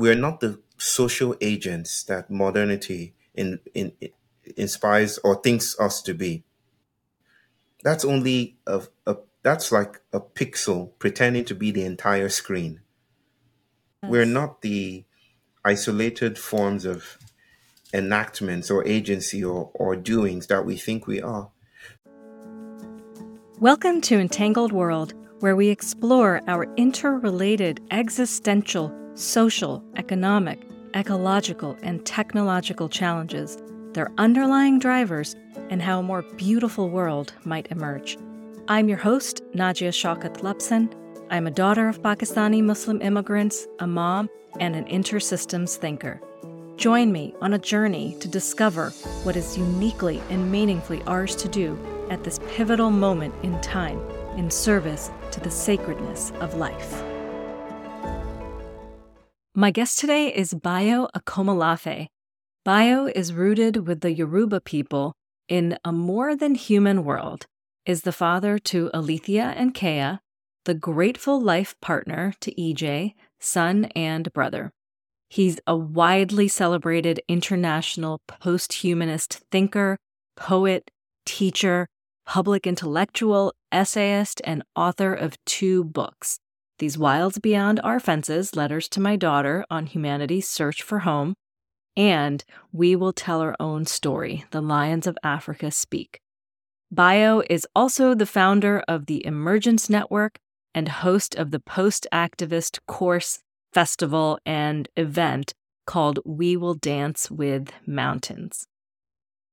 we're not the social agents that modernity in, in, in inspires or thinks us to be. That's only a, a that's like a pixel pretending to be the entire screen. Yes. We're not the isolated forms of enactments or agency or, or doings that we think we are. Welcome to Entangled World, where we explore our interrelated existential, social, economic, ecological, and technological challenges, their underlying drivers, and how a more beautiful world might emerge. I'm your host, Najia Shaukat Lepsin. I'm a daughter of Pakistani Muslim immigrants, a mom, and an intersystems thinker. Join me on a journey to discover what is uniquely and meaningfully ours to do at this pivotal moment in time in service to the sacredness of life. My guest today is Bayo Akomolafe. Bayo is rooted with the Yoruba people in a more than human world, is the father to Alethea and Kyah, the grateful life partner to Ije, son and brother. He's a widely celebrated international post humanist thinker, poet, teacher, public intellectual, essayist, and author of two books These Wilds Beyond Our Fences Letters to My Daughter on Humanity's Search for Home, and We Will Tell Our Own Story The Lions of Africa Speak. Bayo is also the founder of the Emergence Network and host of the post activist course, festival, and event called We Will Dance with Mountains.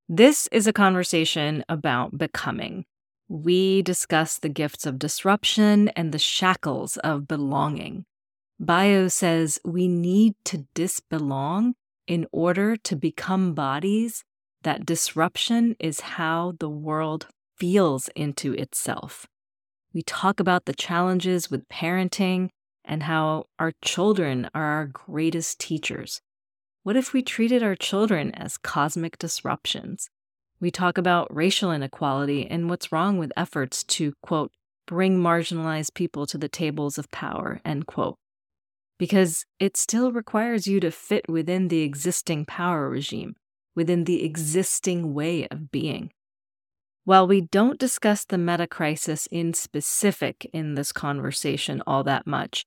This is a conversation about becoming. We discuss the gifts of disruption and the shackles of belonging. Bayo says we need to disbelong in order to become bodies, that disruption is how the world feels into itself. We talk about the challenges with parenting and how our children are our greatest teachers. What if we treated our children as cosmic disruptions? We talk about racial inequality and what's wrong with efforts to, quote, bring marginalized people to the tables of power, end quote. Because it still requires you to fit within the existing power regime, within the existing way of being. While we don't discuss the meta crisis in specific in this conversation all that much,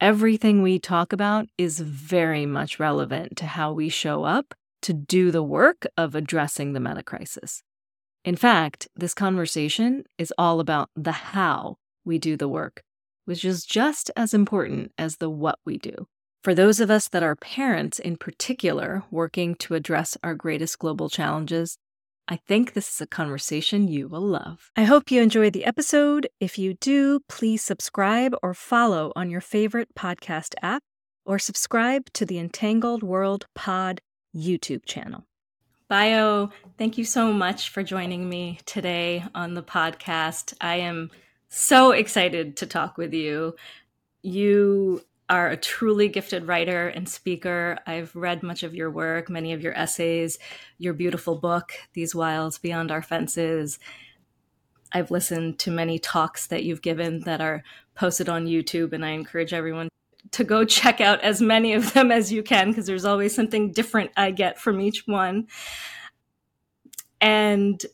everything we talk about is very much relevant to how we show up to do the work of addressing the meta crisis. In fact, this conversation is all about the how we do the work, which is just as important as the what we do. For those of us that are parents in particular working to address our greatest global challenges, I think this is a conversation you will love. I hope you enjoyed the episode. If you do, please subscribe or follow on your favorite podcast app or subscribe to the Entangled World Pod YouTube channel. Bayo, thank you so much for joining me today on the podcast. I am so excited to talk with you. You are a truly gifted writer and speaker. I've read much of your work, many of your essays, your beautiful book, These Wilds Beyond Our Fences. I've listened to many talks that you've given that are posted on YouTube, and I encourage everyone to go check out as many of them as you can because there's always something different I get from each one. And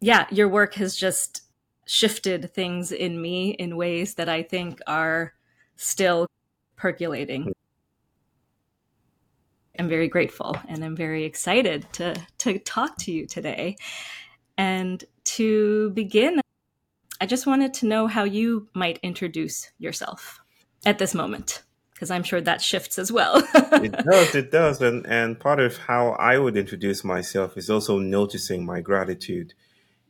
yeah, your work has just shifted things in me in ways that I think are still percolating. I'm very grateful and I'm very excited to, to talk to you today. And to begin, I just wanted to know how you might introduce yourself at this moment, because I'm sure that shifts as well. it does, it does. And, and part of how I would introduce myself is also noticing my gratitude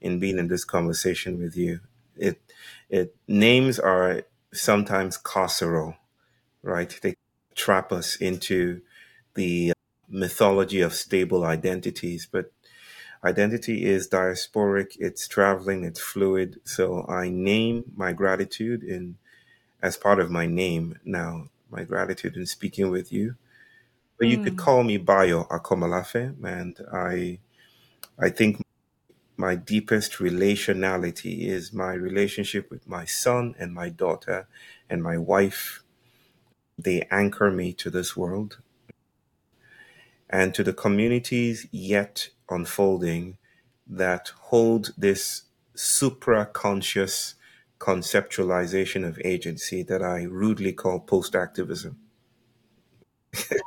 in being in this conversation with you. It, it names are sometimes carceral, right? They trap us into the mythology of stable identities, but identity is diasporic, it's traveling, it's fluid. So I name my gratitude in as part of my name now, my gratitude in speaking with you. But you could hmm. call me Bayo Akomolafe, and I I think my deepest relationality is my relationship with my son and my daughter and my wife they anchor me to this world and to the communities yet unfolding that hold this supra conscious conceptualization of agency that I rudely call post activism.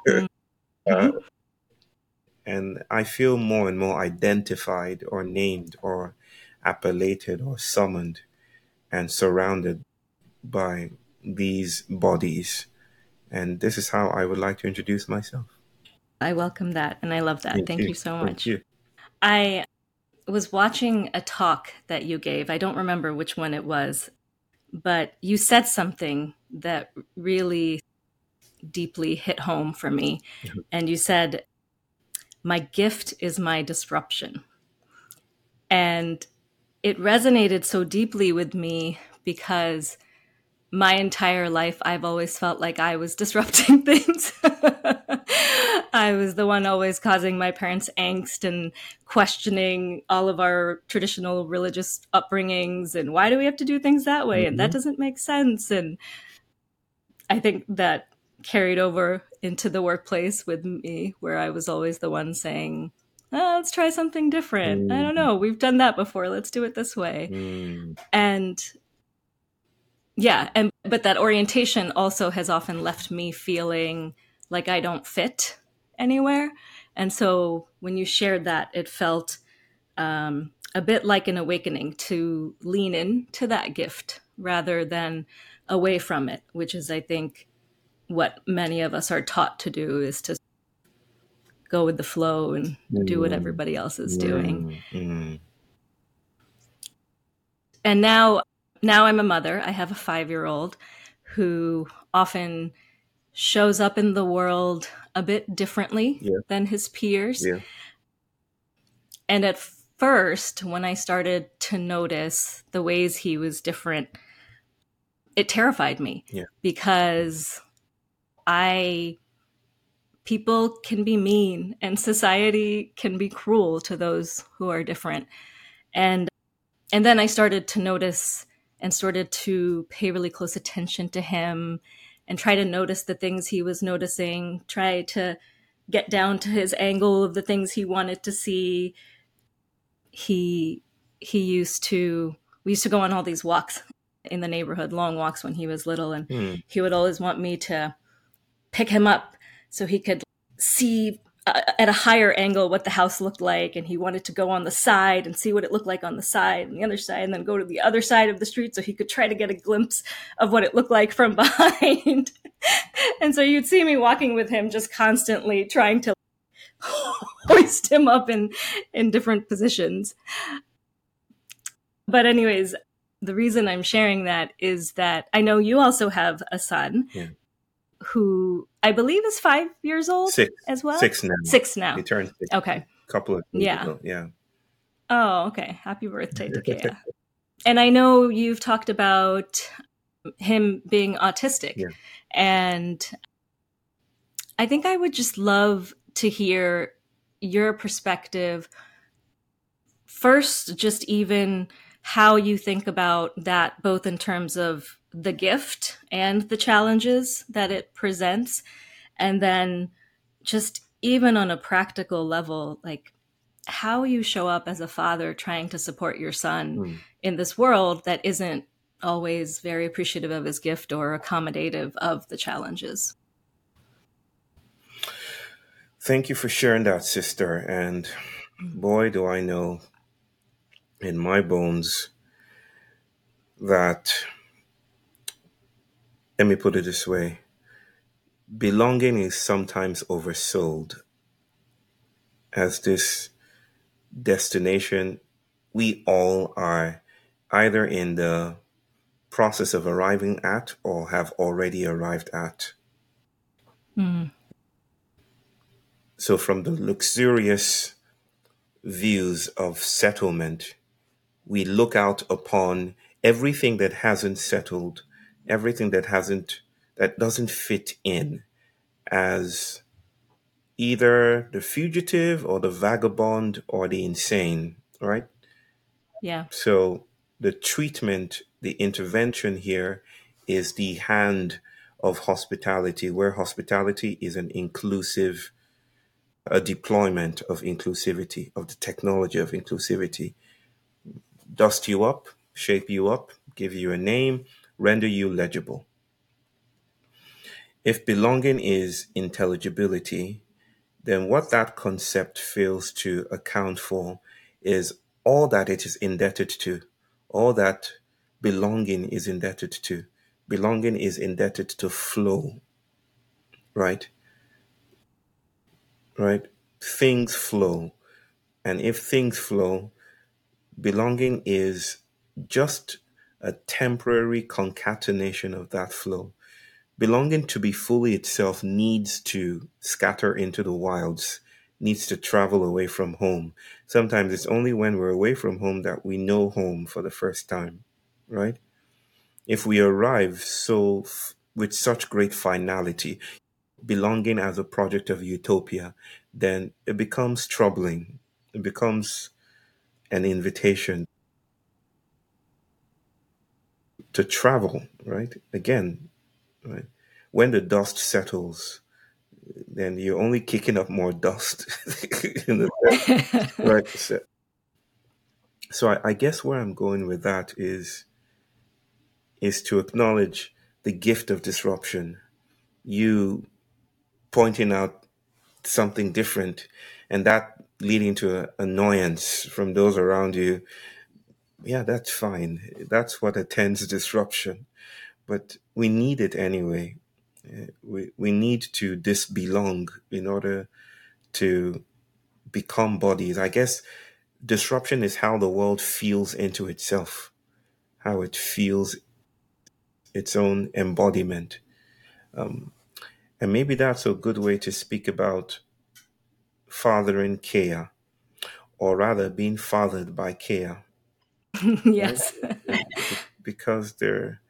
Mm-hmm. uh, and I feel more and more identified or named or appellated or summoned and surrounded by these bodies. And this is how I would like to introduce myself. I welcome that and I love that. Thank, Thank you. you. so much. Thank you. I was watching a talk that you gave. I don't remember which one it was, but you said something that really deeply hit home for me. Mm-hmm. And you said, My gift is my disruption. And it resonated so deeply with me because my entire life I've always felt like I was disrupting things. I was the one always causing my parents angst and questioning all of our traditional religious upbringings and why do we have to do things that way mm-hmm. and that mm-hmm. doesn't make sense and I think that carried over into the workplace with me where I was always the one saying oh, let's try something different. Mm. I don't mm. know. We've done that before. Let's do it this way. Mm. And yeah and but that orientation also has often left me feeling like i don't fit anywhere and so when you shared that it felt um, a bit like an awakening to lean in to that gift rather than away from it which is i think what many of us are taught to do is to go with the flow and mm. do what mm. everybody else is doing mm. and now now I'm a mother. I have a five year old who often shows up in the world a bit differently yeah. than his peers. Yeah. And at first, when I started to notice the ways he was different, it terrified me yeah. because I people can be mean and society can be cruel to those who are different. And and then I started to notice and started to pay really close attention to him and try to notice the things he was noticing, try to get down to his angle of the things he wanted to see. He he used to we used to go on all these walks in the neighborhood, long walks when he was little, and mm. he would always want me to pick him up so he could see uh, at a higher angle what the house looked like and he wanted to go on the side and see what it looked like on the side and the other side and then go to the other side of the street so he could try to get a glimpse of what it looked like from behind. And so you'd see me walking with him just constantly trying to hoist him up in in different positions. But anyways the reason i'm sharing that is that i know you also have a son. Yeah who I believe is five years old six, as well. Six now. Six now. He turned six okay. A couple of yeah. Ago. Yeah. Oh, okay. Happy birthday to Kyah. and I know you've talked about him being autistic. Yeah. And I think I would just love to hear your perspective first, just even how you think about that, both in terms of the gift and the challenges that it presents. And then just even on a practical level, like how you show up as a father trying to support your son mm. in this world that isn't always very appreciative of his gift or accommodative of the challenges. Thank you for sharing that, sister. And boy, do I know in my bones that let me put it this way belonging is sometimes oversold as this destination we all are either in the process of arriving at or have already arrived at. Mm. So, from the luxurious views of settlement, we look out upon everything that hasn't settled everything that hasn't that doesn't fit in as either the fugitive or the vagabond or the insane, right? Yeah. So the treatment, the intervention here is the hand of hospitality, where hospitality is an inclusive, a deployment of inclusivity, of the technology of inclusivity. Dust you up, shape you up, give you a name, render you legible. If belonging is intelligibility, then what that concept fails to account for is all that it is indebted to, all that belonging is indebted to. Belonging is indebted to flow, right? Right? Things flow. And if things flow, belonging is just a temporary concatenation of that flow. Belonging to be fully itself needs to scatter into the wilds, needs to travel away from home. Sometimes it's only when we're away from home that we know home for the first time, right? If we arrive so with such great finality, belonging as a project of utopia, then it becomes troubling. It becomes an invitation to travel, right? Again, right? When the dust settles, then you're only kicking up more dust in the right. So, so I, I guess where I'm going with that is is to acknowledge the gift of disruption. You pointing out something different, and that leading to annoyance from those around you. Yeah, that's fine. That's what attends disruption but we need it anyway. Uh, we, we need to disbelong in order to become bodies. I guess disruption is how the world feels into itself, how it feels its own embodiment. Um, and maybe that's a good way to speak about fathering Kyah, or rather being fathered by Kyah. yes. because they're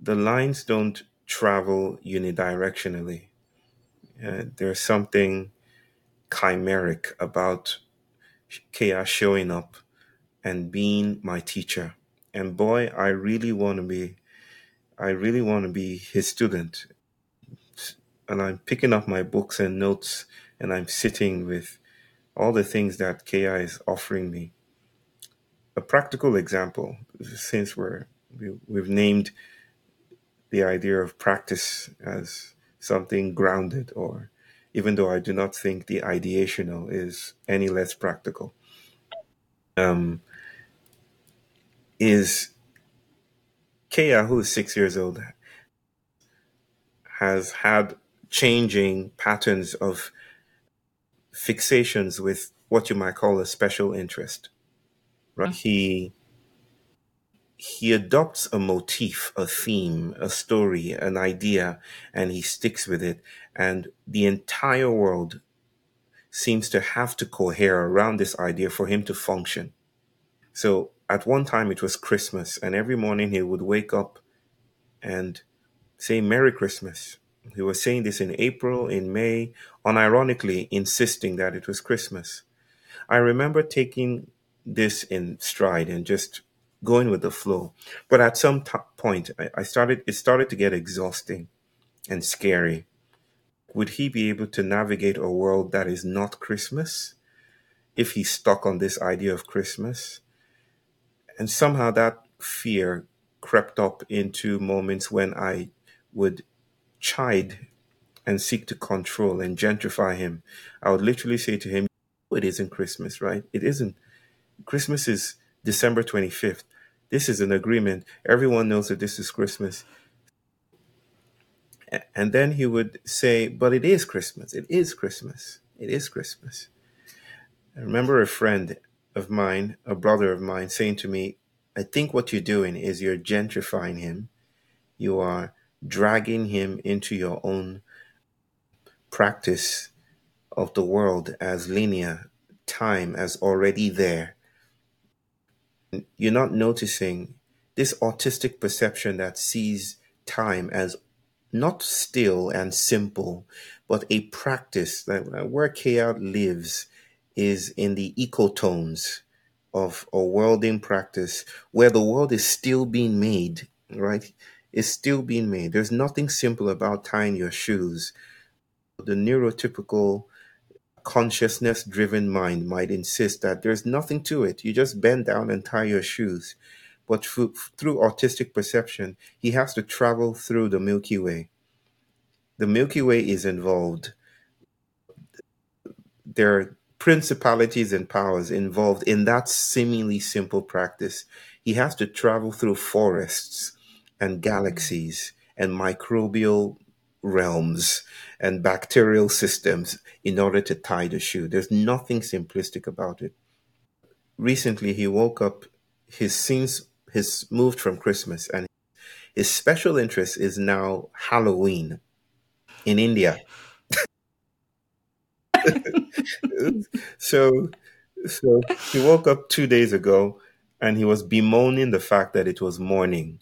the lines don't travel unidirectionally. Uh, there's something chimeric about Kyah showing up and being my teacher. And boy, I really want to be, I really want to be his student. And I'm picking up my books and notes and I'm sitting with all the things that Kyah is offering me. A practical example, since we're, we, we've named the idea of practice as something grounded, or even though I do not think the ideational is any less practical, um, is Kyah, who is six years old, has had changing patterns of fixations with what you might call a special interest. Right? Mm-hmm. He he adopts a motif, a theme, a story, an idea, and he sticks with it. And the entire world seems to have to cohere around this idea for him to function. So at one time it was Christmas, and every morning he would wake up and say Merry Christmas. He was saying this in April, in May, unironically insisting that it was Christmas. I remember taking this in stride and just going with the flow. But at some t- point, I, I started. It started to get exhausting and scary. Would he be able to navigate a world that is not Christmas if he's stuck on this idea of Christmas? And somehow that fear crept up into moments when I would chide and seek to control and gentrify him. I would literally say to him, It isn't Christmas, right? It isn't. Christmas is December 25th. This is an agreement. Everyone knows that this is Christmas. And then he would say, But it is Christmas. It is Christmas. It is Christmas. I remember a friend of mine, a brother of mine, saying to me, I think what you're doing is you're gentrifying him. You are dragging him into your own practice of the world as linear, time as already there you're not noticing this autistic perception that sees time as not still and simple, but a practice that uh, where chaos lives is in the ecotones of a worlding practice where the world is still being made, right? It's still being made. There's nothing simple about tying your shoes. The neurotypical consciousness driven mind might insist that there's nothing to it. You just bend down and tie your shoes. But through, through autistic perception, he has to travel through the Milky Way. The Milky Way is involved. There are principalities and powers involved in that seemingly simple practice. He has to travel through forests and galaxies and microbial realms and bacterial systems in order to tie the shoe. There's nothing simplistic about it. Recently, he woke up, his scenes, his moved from Christmas, and his special interest is now Halloween in India. so, so he woke up two days ago and he was bemoaning the fact that it was morning.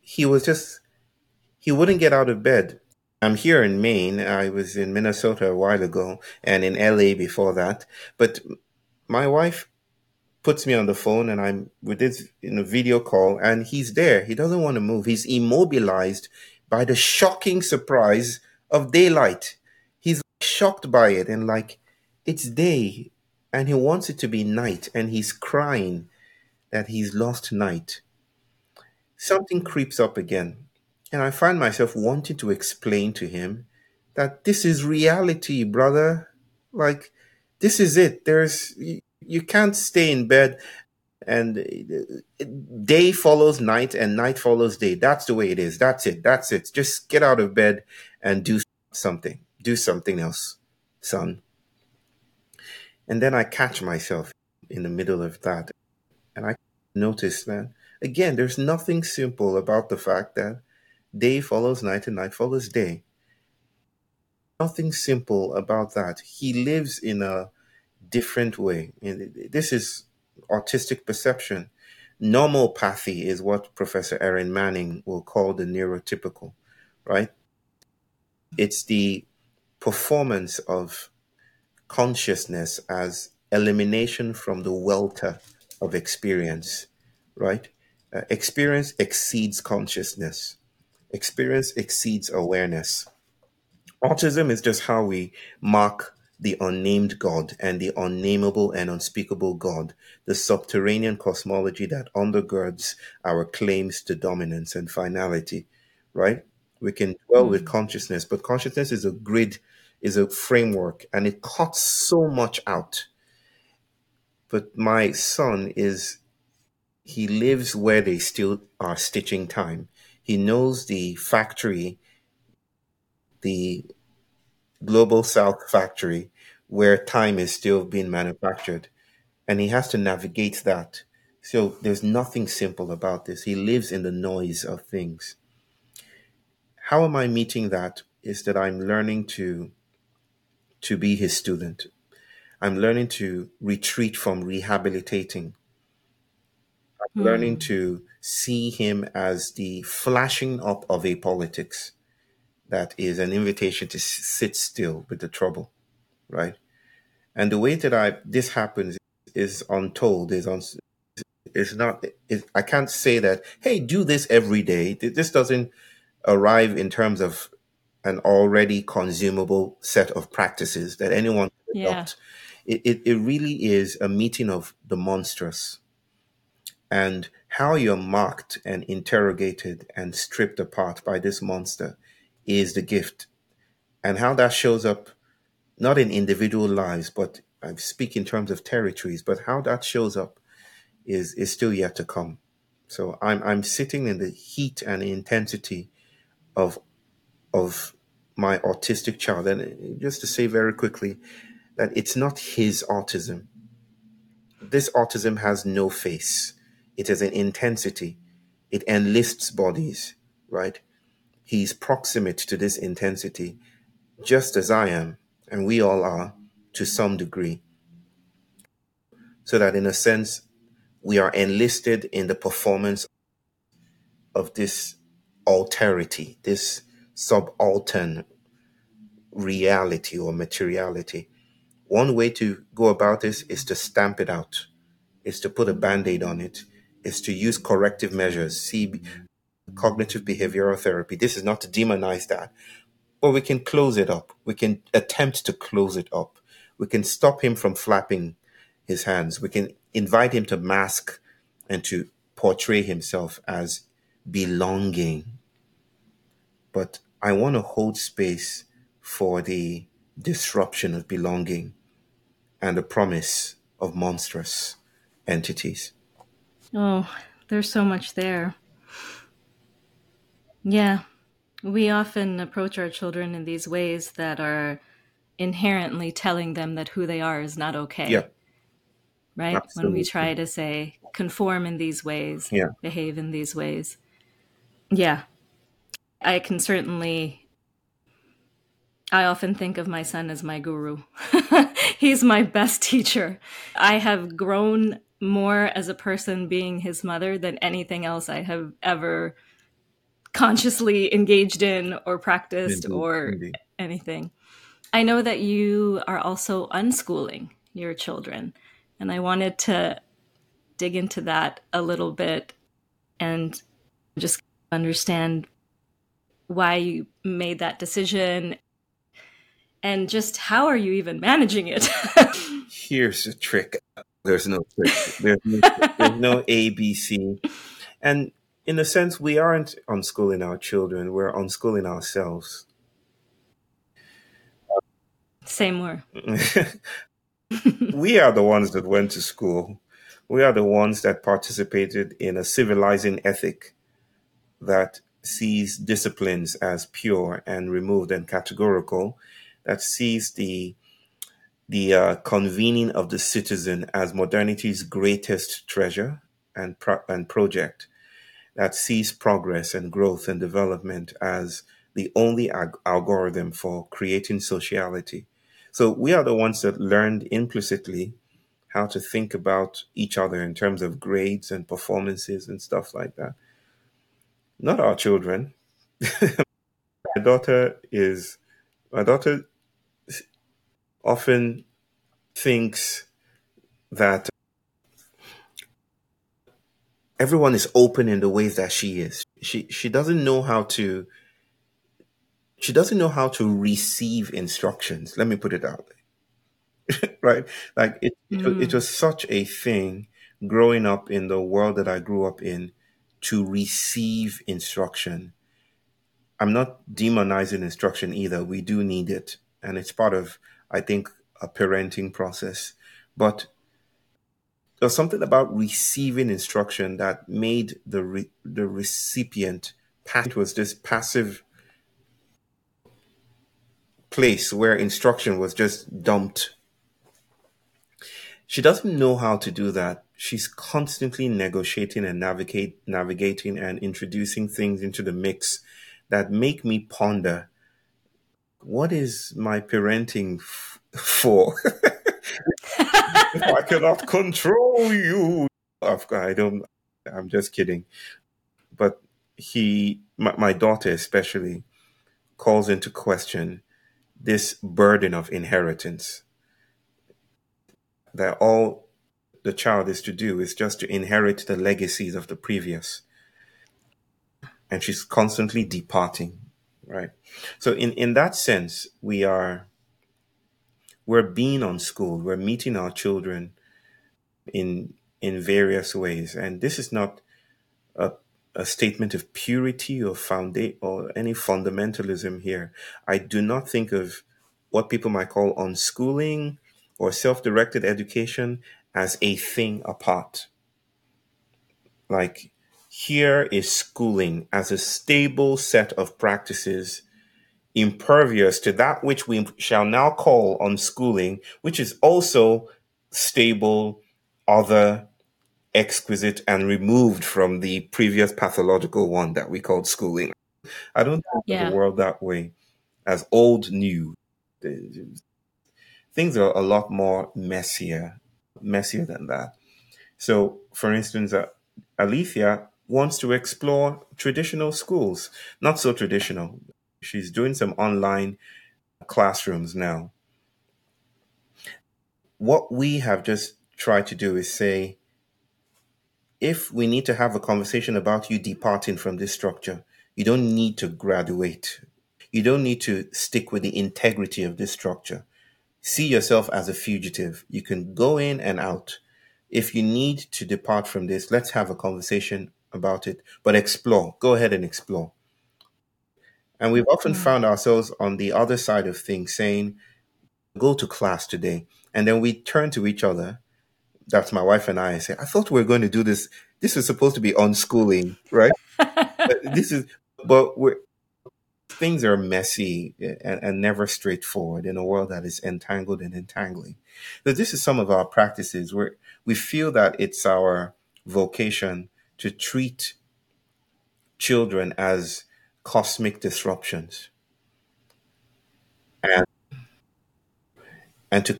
He was just, he wouldn't get out of bed. I'm here in Maine. I was in Minnesota a while ago and in LA before that. But my wife puts me on the phone and I'm with this in a video call and he's there. He doesn't want to move. He's immobilized by the shocking surprise of daylight. He's shocked by it and like it's day and he wants it to be night and he's crying that he's lost night. Something creeps up again and I find myself wanting to explain to him that this is reality, brother. Like, this is it. There's, you, can't stay in bed and uh, day follows night and night follows day. That's the way it is. That's it. That's it. Just get out of bed and do something. Do something else, son. And then I catch myself in the middle of that. And I notice that, again, there's nothing simple about the fact that Day follows night and night follows day. Nothing simple about that. He lives in a different way. This is autistic perception. Normopathy is what Professor Erin Manning will call the neurotypical, right? It's the performance of consciousness as elimination from the welter of experience, right? Uh, experience exceeds consciousness. Experience exceeds awareness. Autism is just how we mark the unnamed God and the unnameable and unspeakable God, the subterranean cosmology that undergirds our claims to dominance and finality, right? We can dwell with mm. consciousness, but consciousness is a grid, is a framework, and it cuts so much out. But my son is, he lives where they still are stitching time. He knows the factory, the global south factory, where time is still being manufactured. And he has to navigate that. So there's nothing simple about this. He lives in the noise of things. How am I meeting that? Is that I'm learning to to be his student. I'm learning to retreat from rehabilitating. I'm learning hmm. to see him as the flashing up of a politics that is an invitation to sit still with the trouble, right? And the way that I this happens is untold, is on is not. Is, I can't say that. Hey, do this every day. This doesn't arrive in terms of an already consumable set of practices that anyone can adopt. It, it, it really is a meeting of the monstrous and how you're marked and interrogated and stripped apart by this monster is the gift. And how that shows up, not in individual lives, but I speak in terms of territories, but how that shows up is, is still yet to come. So I'm, I'm sitting in the heat and intensity of, of my autistic child. And just to say very quickly that it's not his autism. This autism has no face it has an intensity. It enlists bodies, right? He's proximate to this intensity, just as I am, and we all are to some degree. So that in a sense, we are enlisted in the performance of this alterity, this subaltern reality or materiality. One way to go about this is to stamp it out, is to put a band aid on it, is to use corrective measures, see cognitive behavioral therapy. This is not to demonize that, but we can close it up. We can attempt to close it up. We can stop him from flapping his hands. We can invite him to mask and to portray himself as belonging. But I want to hold space for the disruption of belonging and the promise of monstrous entities. Oh, there's so much there. Yeah. We often approach our children in these ways that are inherently telling them that who they are is not okay. Yeah. Right? Absolutely. When we try to say, conform in these ways, Yeah. behave in these ways. Yeah. I can certainly. I often think of my son as my guru. He's my best teacher. I have grown more as a person being his mother than anything else I have ever consciously engaged in or practiced Indeed, or indeed. anything. I know that you are also unschooling your children, and I wanted to dig into that a little bit and just understand why you made that decision and just how are you even managing it? Here's the trick. There's no. There's no, there's no ABC. And in a sense, we aren't unschooling our children. We're unschooling ourselves. Say more. we are the ones that went to school. We are the ones that participated in a civilizing ethic that sees disciplines as pure and removed and categorical, that sees the the uh, convening of the citizen as modernity's greatest treasure and pro- and project, that sees progress and growth and development as the only ag- algorithm for creating sociality. So we are the ones that learned implicitly how to think about each other in terms of grades and performances and stuff like that. Not our children. my daughter is my daughter often thinks that everyone is open in the ways that she is. She she doesn't know how to she doesn't know how to receive instructions. Let me put it that way. right? Like it, it, wa- it Mm, was such a thing growing up in the world that I grew up in to receive instruction. I'm not demonizing instruction either. We do need it. And it's part of, I think, a parenting process. But there's something about receiving instruction that made the re- the recipient. It was this passive place where instruction was just dumped. She doesn't know how to do that. She's constantly negotiating and navigate navigating and introducing things into the mix that make me ponder what is my parenting f- for? I cannot control you, I don't. I'm just kidding. But he, my, my daughter especially, calls into question this burden of inheritance that all the child is to do is just to inherit the legacies of the previous and she's constantly departing right so in in that sense we are we're being on school we're meeting our children in in various ways and this is not a a statement of purity or founda- or any fundamentalism here. I do not think of what people might call unschooling or self-directed education as a thing apart. Like here is schooling as a stable set of practices impervious to that which we shall now call unschooling, which is also stable, other, exquisite, and removed from the previous pathological one that we called schooling. I don't think of the world that way as old new. Things are a lot more messier, messier than that. So, for instance, uh, Alethea wants to explore traditional schools, not so traditional. She's doing some online classrooms now. What we have just tried to do is say, if we need to have a conversation about you departing from this structure, you don't need to graduate. You don't need to stick with the integrity of this structure. See yourself as a fugitive. You can go in and out. If you need to depart from this, let's have a conversation about it, but explore. Go ahead and explore. And we've often Mm. found ourselves on the other side of things saying, go to class today. And then we turn to each other. That's my wife and I and say, I thought we were going to do this. This is supposed to be unschooling, right? But this is, but we're, things are messy and, and never straightforward in a world that is entangled and entangling. So this is some of our practices where we feel that it's our vocation to treat children as cosmic disruptions and and to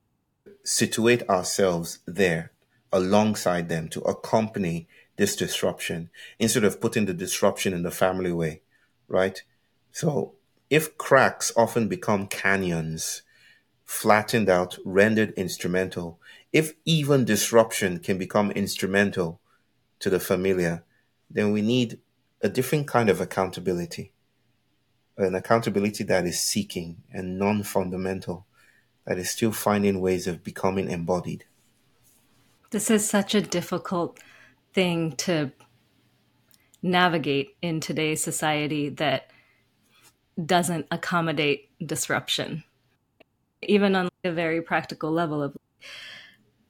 situate ourselves there alongside them to accompany this disruption instead of putting the disruption in the family way, right? So if cracks often become canyons, flattened out, rendered instrumental, if even disruption can become instrumental to the familiar, then we need a different kind of accountability, an accountability that is seeking and non fundamental, that is still finding ways of becoming embodied. This is such a difficult thing to navigate in today's society that doesn't accommodate disruption. Even on a very practical level of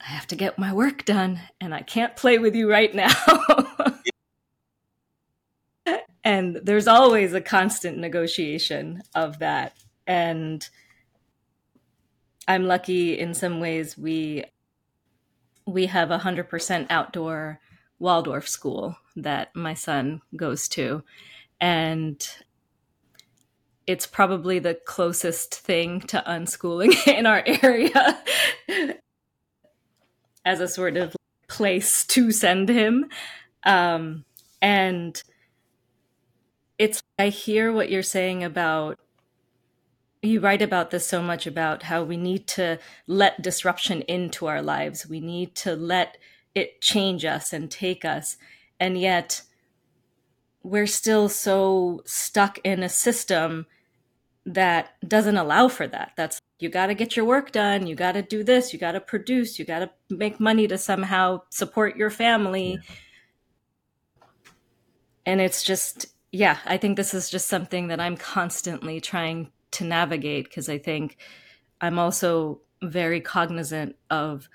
I have to get my work done and I can't play with you right now. and there's always a constant negotiation of that. And I'm lucky in some ways we we have a 100% outdoor Waldorf school that my son goes to. And it's probably the closest thing to unschooling in our area as a sort of place to send him. Um, and it's, I hear what you're saying about, you write about this so much about how we need to let disruption into our lives. We need to let it change us and take us. And yet, we're still so stuck in a system that doesn't allow for that. That's you got to get your work done, you got to do this, you got to produce, you got to make money to somehow support your family. Yeah. And it's just yeah, I think this is just something that I'm constantly trying to navigate because I think I'm also very cognizant of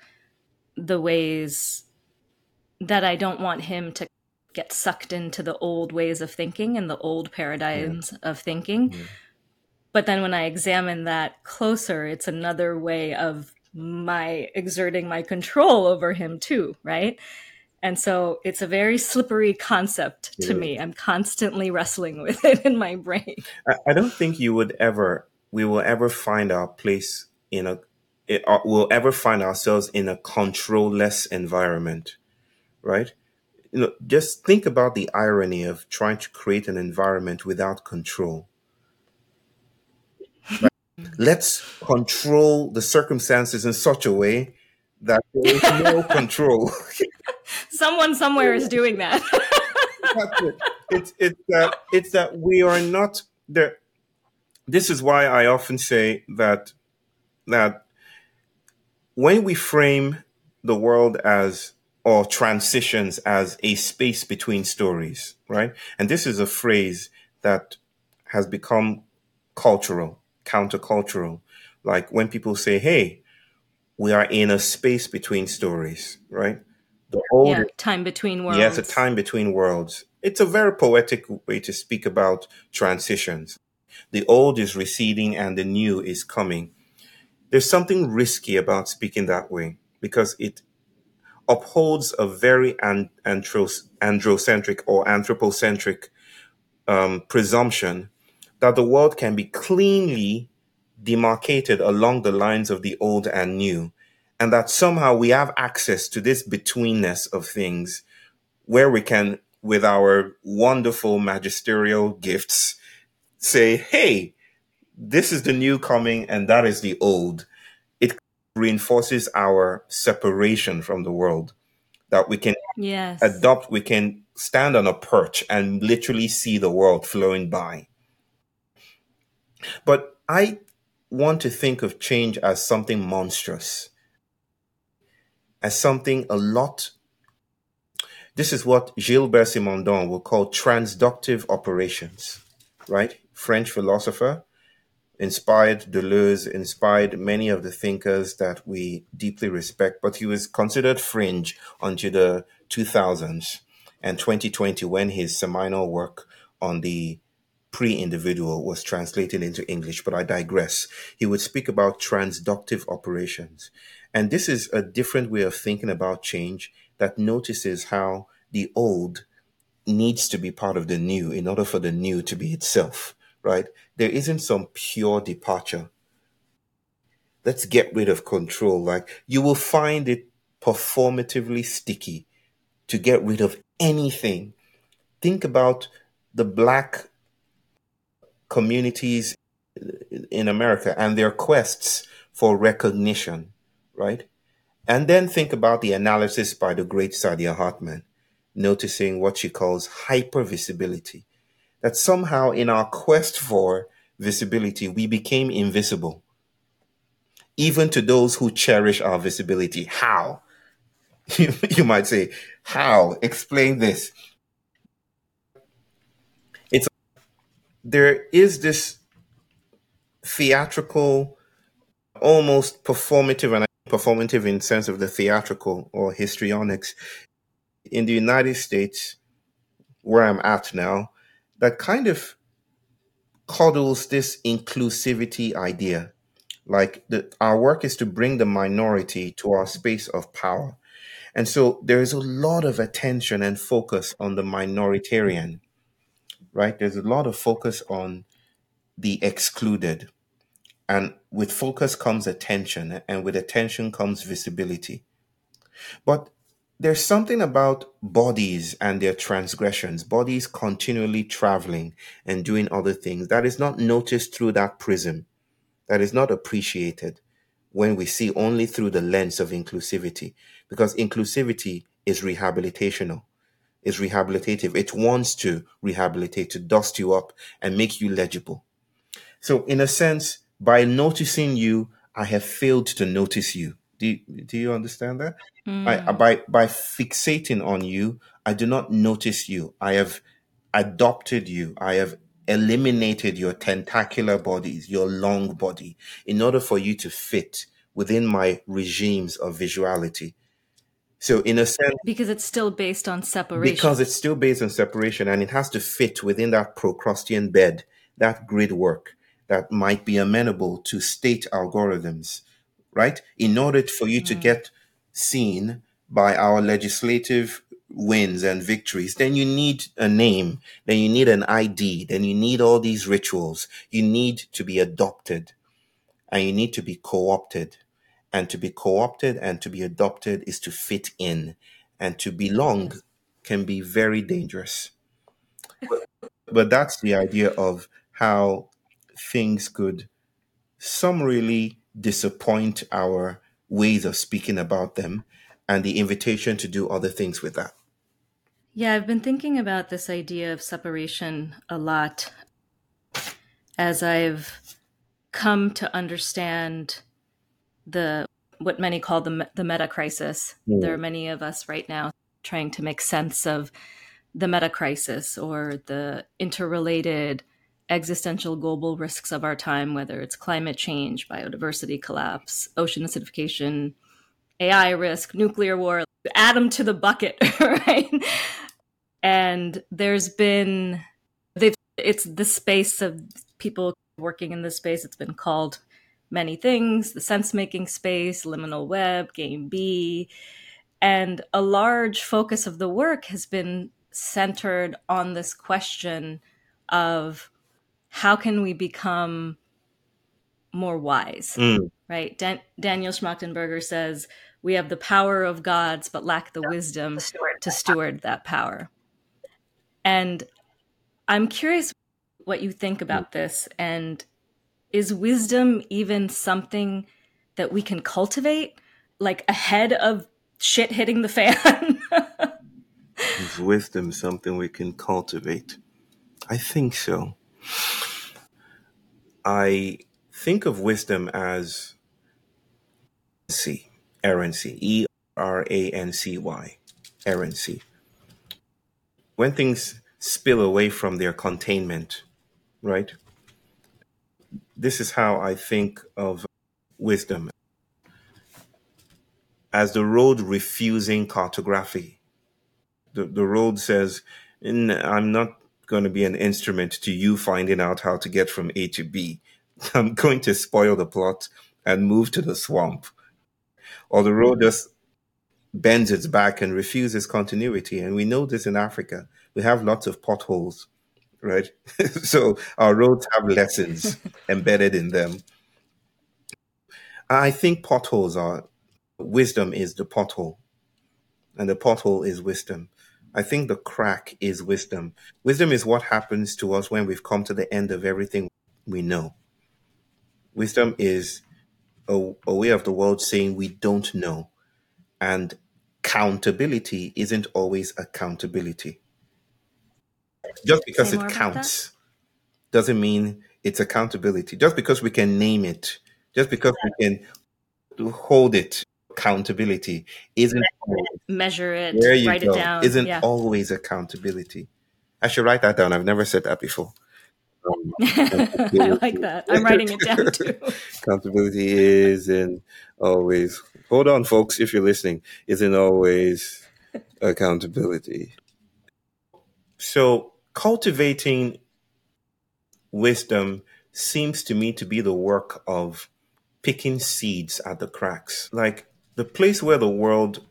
the ways that I don't want him to get sucked into the old ways of thinking and the old paradigms yeah. of thinking. Yeah. But then when I examine that closer, it's another way of my exerting my control over him too, right? And so it's a very slippery concept to yeah. me. I'm constantly wrestling with it in my brain. I don't think you would ever, we will ever find our place in a, it, uh, we'll ever find ourselves in a control-less environment, right? You know, just think about the irony of trying to create an environment without control. Let's control the circumstances in such a way that there is no control. Someone somewhere is doing that. That's it. It's it's that it's that we are not there. This is why I often say that that when we frame the world as or transitions as a space between stories, right? And this is a phrase that has become cultural, countercultural. Like when people say, "Hey, we are in a space between stories," right? The old yeah, time between worlds. Yes, a time between worlds. It's a very poetic way to speak about transitions. The old is receding and the new is coming. There's something risky about speaking that way because it upholds a very an- andros- androcentric or anthropocentric um, presumption that the world can be cleanly demarcated along the lines of the old and new and that somehow we have access to this betweenness of things where we can with our wonderful magisterial gifts say hey this is the new coming and that is the old it reinforces our separation from the world that we can yes. adopt, we can stand on a perch and literally see the world flowing by. But I want to think of change as something monstrous, as something a lot. This is what Gilbert Simondon will call transductive operations, right? French philosopher, inspired Deleuze, inspired many of the thinkers that we deeply respect, but he was considered fringe until the 2000s and 2020 when his seminal work on the pre-individual was translated into English, but I digress. He would speak about transductive operations. And this is a different way of thinking about change that notices how the old needs to be part of the new in order for the new to be itself right? There isn't some pure departure. Let's get rid of control. Like you will find it performatively sticky to get rid of anything. Think about the black communities in America and their quests for recognition, right? And then think about the analysis by the great Saidiya Hartman, noticing what she calls hypervisibility that somehow in our quest for visibility, we became invisible, even to those who cherish our visibility. How? You, might say, How? Explain this. It's there is this theatrical, almost performative, and performative in sense of the theatrical or histrionics in the United States, where I'm at now that kind of coddles this inclusivity idea. Like the, our work is to bring the minority to our space of power. And so there is a lot of attention and focus on the minoritarian, right? There's a lot of focus on the excluded. And with focus comes attention, and with attention comes visibility. But there's something about bodies and their transgressions, bodies continually traveling and doing other things that is not noticed through that prism, that is not appreciated when we see only through the lens of inclusivity, because inclusivity is rehabilitational, is rehabilitative. It wants to rehabilitate, to dust you up and make you legible. So, in a sense, by noticing you, I have failed to notice you. Do you, do you understand that? Mm. I, by by fixating on you, I do not notice you. I have adopted you. I have eliminated your tentacular bodies, your long body, in order for you to fit within my regimes of visuality. So, in a sense, because it's still based on separation, because it's still based on separation, and it has to fit within that Procrustean bed, that grid work that might be amenable to state algorithms right? In order for you mm. to get seen by our legislative wins and victories, then you need a name, then you need an ID, then you need all these rituals. You need to be adopted and you need to be co opted. And to be co opted and to be adopted is to fit in, and to belong can be very dangerous. But, that's the idea of how things could summarily disappoint our ways of speaking about them and the invitation to do other things with that. Yeah, I've been thinking about this idea of separation a lot as I've come to understand the what many call the the meta crisis. Mm. There are many of us right now trying to make sense of the meta crisis or the interrelated existential global risks of our time, whether it's climate change, biodiversity collapse, ocean acidification, AI risk, nuclear war, add them to the bucket, right? And there's been, they've, it's the space of people working in this space. It's been called many things the sense making space, liminal web, game B. And a large focus of the work has been centered on this question of how can we become more wise? Mm. Right? Dan- Daniel Schmachtenberger says, we have the power of gods, but lack the wisdom to steward that power. And I'm curious what you think about this. And is wisdom even something that we can cultivate, like ahead of shit hitting the fan? Is wisdom something we can cultivate? I think so. I think of wisdom as C, errancy, E R A N C Y, errancy. When things spill away from their containment, right? This is how I think of wisdom as the road refusing cartography. The, the road says, I'm not going to be an instrument to you finding out how to get from A to B. I'm going to spoil the plot and move to the swamp. Or the road just bends its back and refuses continuity. And we know this in Africa. We have lots of potholes, right? so our roads have lessons embedded in them. I think potholes are wisdom is the pothole, and the pothole is wisdom. I think the crack is wisdom. Wisdom is what happens to us when we've come to the end of everything we know. Wisdom is a, a way of the world saying we don't know. And countability isn't always accountability. Just because it counts doesn't mean it's accountability. Just because we can name it, just because we can hold it accountability isn't always, measure it, there you write go, it down. Isn't yeah. always accountability. I should write that down. I've never said that before. Um, I like that. I'm writing it down too. accountability isn't always. Hold on, folks, if you're listening, isn't always accountability. So cultivating wisdom seems to me to be the work of picking seeds at the cracks. Like the place where the world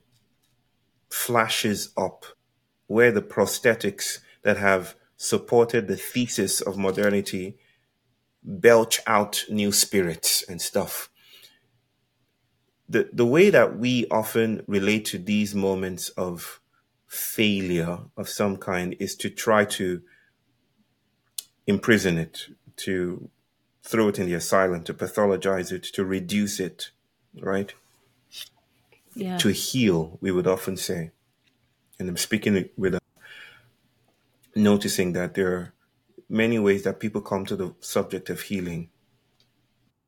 flashes up, where the prosthetics that have supported the thesis of modernity belch out new spirits and stuff. The, the way that we often relate to these moments of failure of some kind is to try to imprison it, to throw it in the asylum, to pathologize it, to reduce it, right? yeah. to heal, we would often say. And I'm speaking with a, noticing that there are many ways that people come to the subject of healing.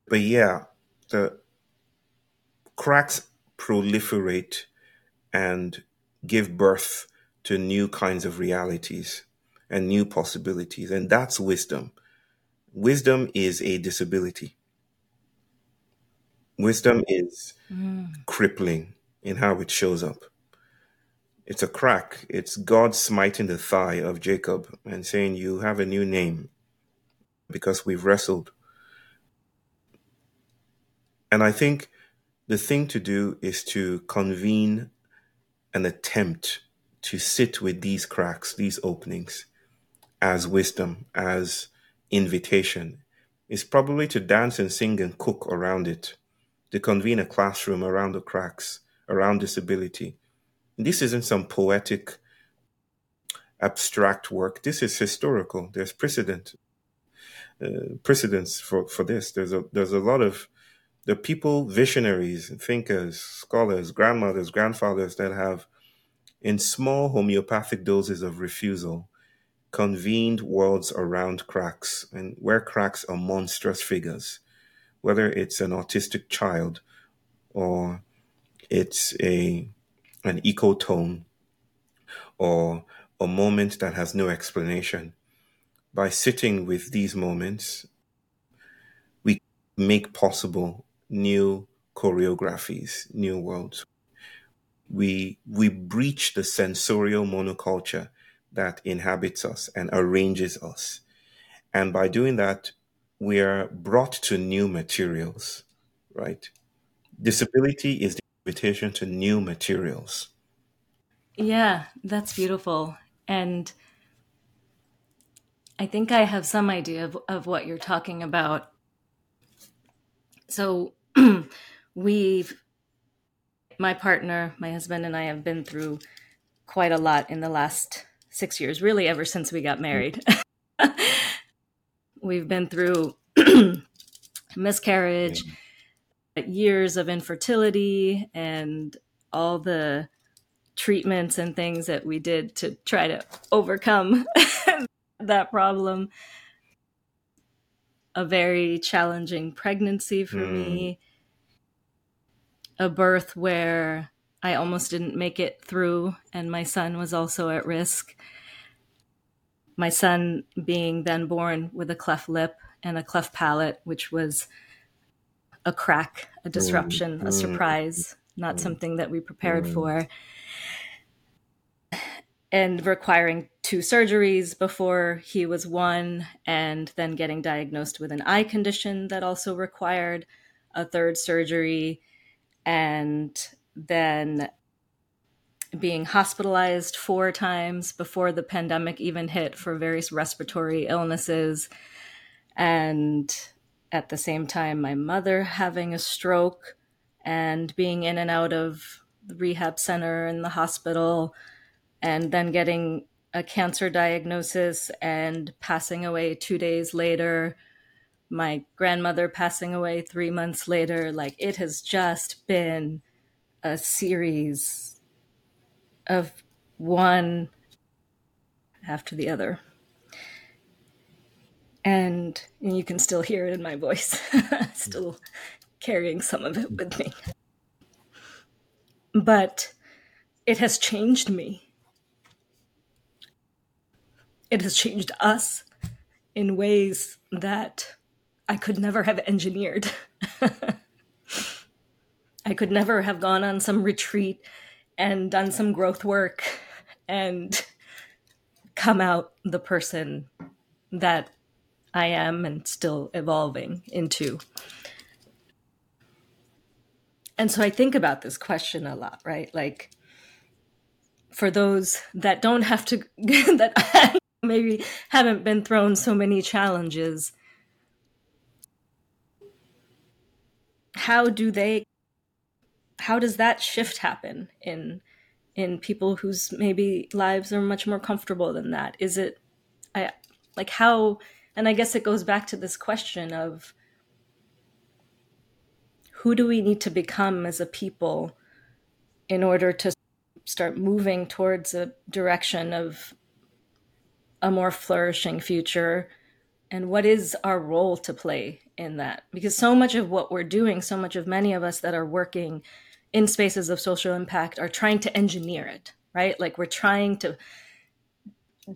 But yeah, the cracks proliferate and give birth to new kinds of realities and new possibilities. And that's wisdom. Wisdom is a disability. Wisdom is Mm. crippling in how it shows up. It's a crack. It's God smiting the thigh of Jacob and saying, You have a new name because we've wrestled. And I think the thing to do is to convene an attempt to sit with these cracks, these openings, as wisdom, as invitation, is probably to dance and sing and cook around it, to convene a classroom around the cracks, around disability. This isn't some poetic, abstract work. This is historical. There's precedent, uh, precedence for, for this. There's a there's a lot of the people, visionaries, thinkers, scholars, grandmothers, grandfathers that have, in small homeopathic doses of refusal, convened worlds around cracks, and where cracks are monstrous figures, whether it's an autistic child or it's a an ecotone or a moment that has no explanation. By sitting with these moments, we make possible new choreographies, new worlds. We we breach the sensorial monoculture that inhabits us and arranges us. And by doing that, we are brought to new materials, right? Disability is the invitation to new materials. Yeah, that's beautiful. And I think I have some idea of, of what you're talking about. So we've, my partner, my husband, and I have been through quite a lot in the last six years, really, ever since we got married. we've been through miscarriage, years of infertility, and all the treatments and things that we did to try to overcome that problem. A very challenging pregnancy for mm. me. A birth where I almost didn't make it through, and my son was also at risk. My son being then born with a cleft lip and a cleft palate, which was a crack, a disruption, a surprise, not mm. something that we prepared mm. for and requiring two surgeries before he was one, and then getting diagnosed with an eye condition that also required a third surgery, and then being hospitalized four times before the pandemic even hit for various respiratory illnesses. And at the same time, my mother having a stroke and being in and out of the rehab center and the hospital and then getting a cancer diagnosis and passing away two days later my grandmother passing away three months later like it has just been a series of one after the other. And, and you can still hear it in my voice still carrying some of it with me. But it has changed me. It has changed us in ways that I could never have engineered. I could never have gone on some retreat and done some growth work and come out the person that I am and still evolving into. And so I think about this question a lot, right? Like, for those that don't have to, that maybe haven't been thrown so many challenges how do they how does that shift happen in in people whose maybe lives are much more comfortable than that? Is it i like how and i guess it goes back to this question of who do we need to become as a people in order to start moving towards a direction of a more flourishing future? And what is our role to play in that because so much of what we're doing so much of many of us that are working in spaces of social impact are trying to engineer it right like we're trying to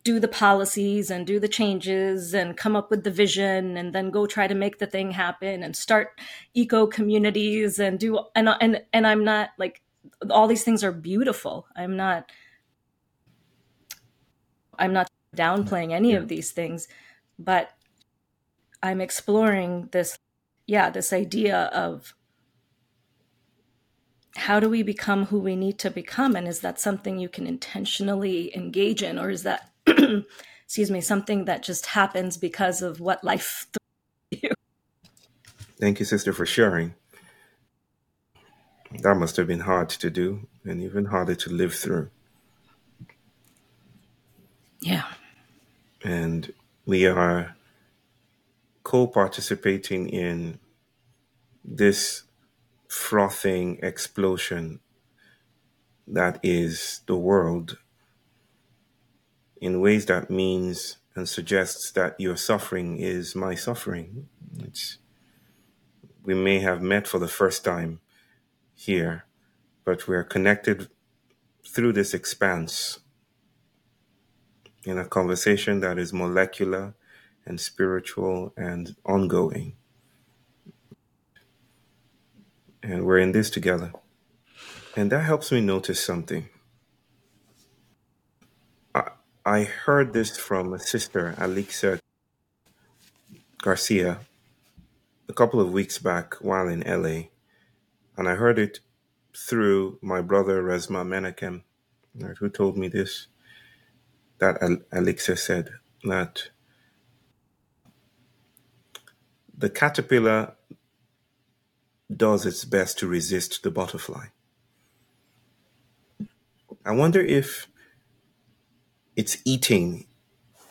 do the policies and do the changes and come up with the vision and then go try to make the thing happen and start eco communities and do and and and I'm not like all these things are beautiful i'm not i'm not downplaying any yeah. of these things, but I'm exploring this, yeah, this idea of how do we become who we need to become? And is that something you can intentionally engage in, or is that, excuse me, something that just happens because of what life you? Thank you, sister, for sharing. That must have been hard to do and even harder to live through. Yeah and we are co participating in this frothing explosion that is the world in ways that means and suggests that your suffering is my suffering. It's, we may have met for the first time here, but we're connected through this expanse in a conversation that is molecular and spiritual and ongoing. And we're in this together. And that helps me notice something. I, I heard this from a sister, Alixa Garcia, a couple of weeks back while in LA. And I heard it through my brother, Resmaa Menakem, right, who told me this that Alixa said that the caterpillar does its best to resist the butterfly. I wonder if it's eating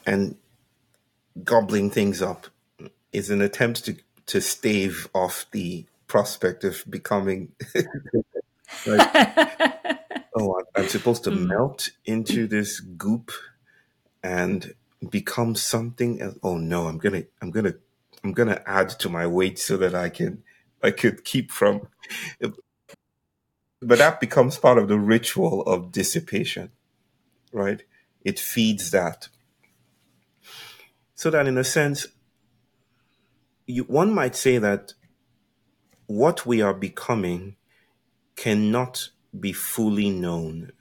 and gobbling things up is an attempt to, to stave off the prospect of becoming like, oh, I'm supposed to Mm. melt into this goop and become something else. Oh no, I'm gonna, I'm gonna, I'm gonna add to my weight so that I can, I could keep from. But that becomes part of the ritual of dissipation, right? It feeds that. So that in a sense, you, one might say that what we are becoming cannot be fully known,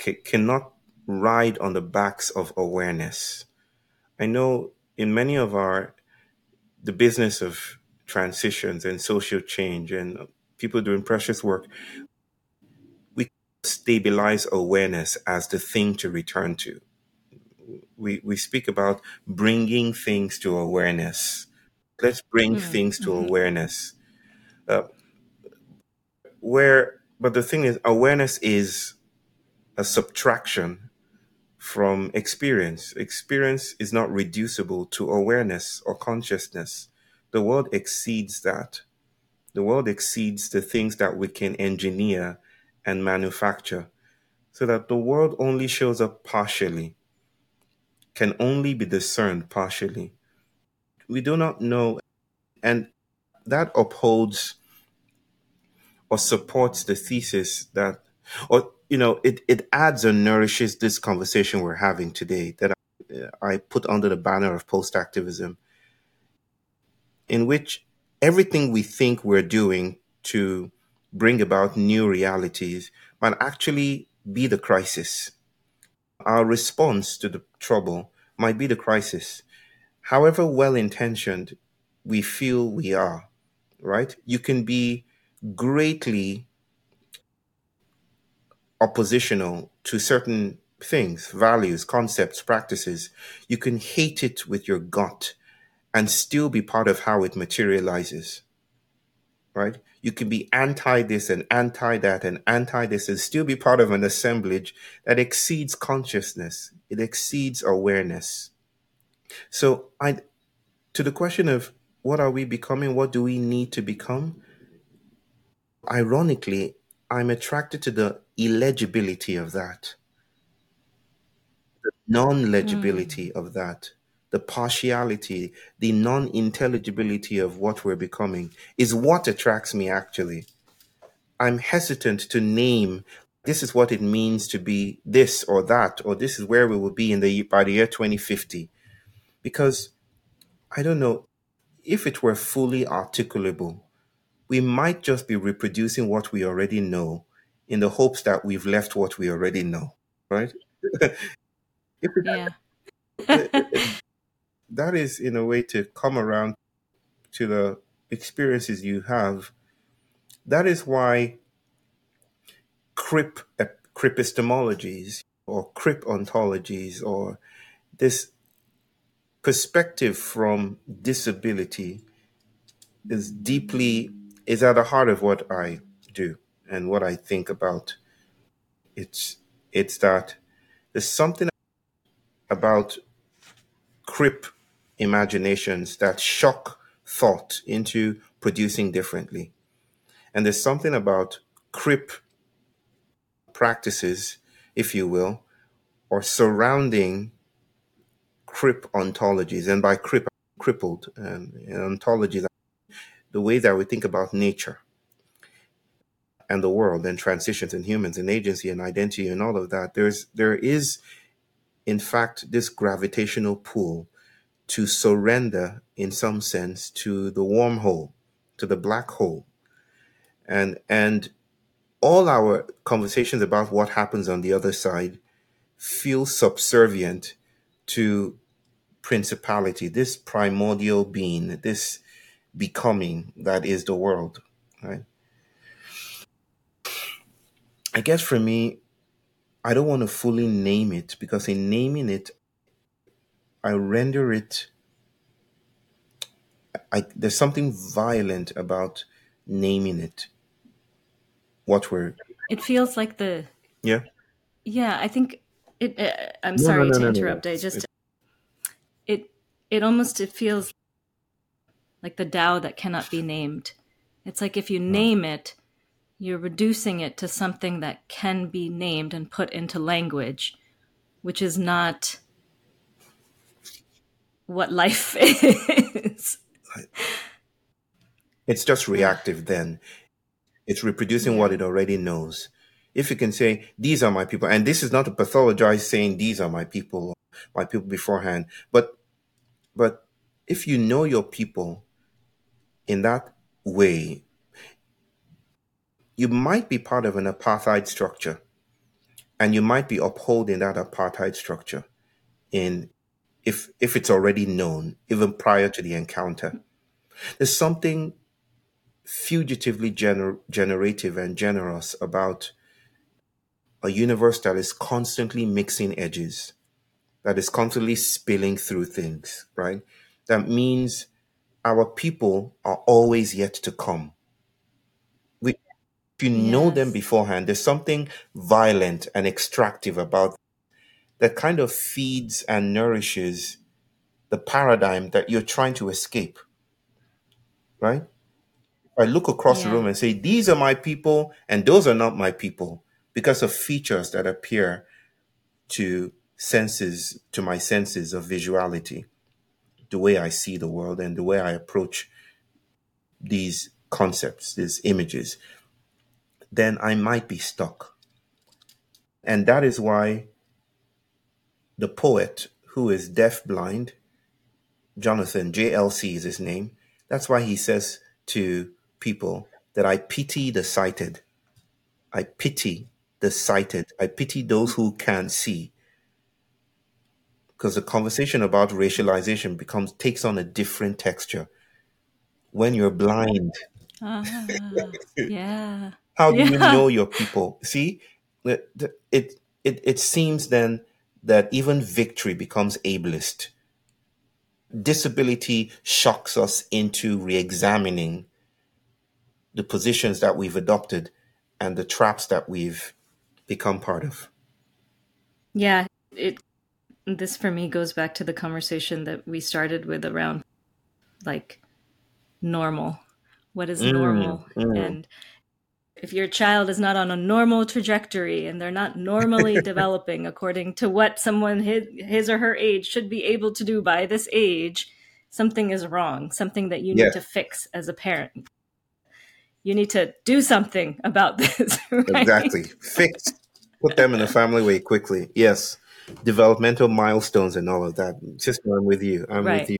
C- cannot ride on the backs of awareness. I know in many of our, the business of transitions and social change and people doing precious work, we stabilize awareness as the thing to return to. We, we speak about bringing things to awareness. Let's bring Mm, things to mhm. awareness. Uh, where, but the thing is, awareness is a subtraction from experience. Experience is not reducible to awareness or consciousness. The world exceeds that. The world exceeds the things that we can engineer and manufacture. So that the world only shows up partially, can only be discerned partially. We do not know, and that upholds or supports the thesis that, or, you know, it, it adds and nourishes this conversation we're having today that I, uh, I put under the banner of post activism, in which everything we think we're doing to bring about new realities might actually be the crisis. Our response to the trouble might be the crisis. However well intentioned we feel we are, right? You can be greatly oppositional to certain things, values, concepts, practices. You can hate it with your gut and still be part of how it materializes, right? You can be anti this and anti that and anti this and still be part of an assemblage that exceeds consciousness, it exceeds awareness. So, I, to the question of what are we becoming? What do we need to become? Ironically, I'm attracted to the illegibility of that, the non Mm. legibility of that, the partiality, the non intelligibility of what we're becoming is what attracts me actually. I'm hesitant to name this is what it means to be this or that, or this is where we will be in the by the year 2050. Because I don't know, if it were fully articulable, we might just be reproducing what we already know in the hopes that we've left what we already know, right? Yeah. that is in a way to come around to the experiences you have. That is why crip uh, cripistemologies or crip ontologies or this perspective from disability is deeply is at the heart of what I do and what I think about. It's it's that there's something about crip imaginations that shock thought into producing differently. And there's something about crip practices, if you will, or surrounding crip ontologies. And by crip, crippled and ontologies, the way that we think about nature and the world and transitions and humans and agency and identity and all of that. There's there is in fact this gravitational pull to surrender in some sense to the wormhole, to the black hole. And and all our conversations about what happens on the other side feel subservient to principality, this primordial being, this becoming that is the world, right? I guess for me, I don't want to fully name it because in naming it, I render it. I, there's something violent about naming it. What we're It feels like the yeah yeah. I think it. Uh, I'm No, no, sorry no, to no, no, no. interrupt. I just it it almost it feels like the Tao that cannot be named. It's like if you name it, you're reducing it to something that can be named and put into language, which is not what life is. It's just reactive then. It's reproducing what it already knows. If you can say, these are my people, and this is not a pathologized saying, these are my people, my people beforehand, but, but if you know your people in that way, you might be part of an apartheid structure and you might be upholding that apartheid structure in if if it's already known even prior to the encounter there's something fugitively gener- generative and generous about a universe that is constantly mixing edges, that is constantly spilling through things, right? That means our people are always yet to come. We, if you know them beforehand, there's something violent and extractive about that kind of feeds and nourishes the paradigm that you're trying to escape, right? I look across the room and say, these are my people and those are not my people because of features that appear to senses, to my senses of visuality, the way I see the world and the way I approach these concepts, these images, then I might be stuck. And that is why the poet who is deaf blind, Jonathan, JLC is his name, that's why he says to people that I pity the sighted. I pity the sighted. I pity those who can't see. Because the conversation about racialization becomes takes on a different texture when you're blind. Uh, yeah. How do yeah. you know your people? See, it, it it it seems then that even victory becomes ableist. Disability shocks us into re-examining the positions that we've adopted and the traps that we've become part of. Yeah, it this for me goes back to the conversation that we started with around like normal. What is mm, normal? Mm. And if your child is not on a normal trajectory and they're not normally developing according to what someone his, his or her age should be able to do by this age, something is wrong, something that you need to fix as a parent you need to do something about this. Right? Exactly. Fix, put them in a family way quickly. Yes. Developmental milestones and all of that. Sister, I'm with you. I'm right. with you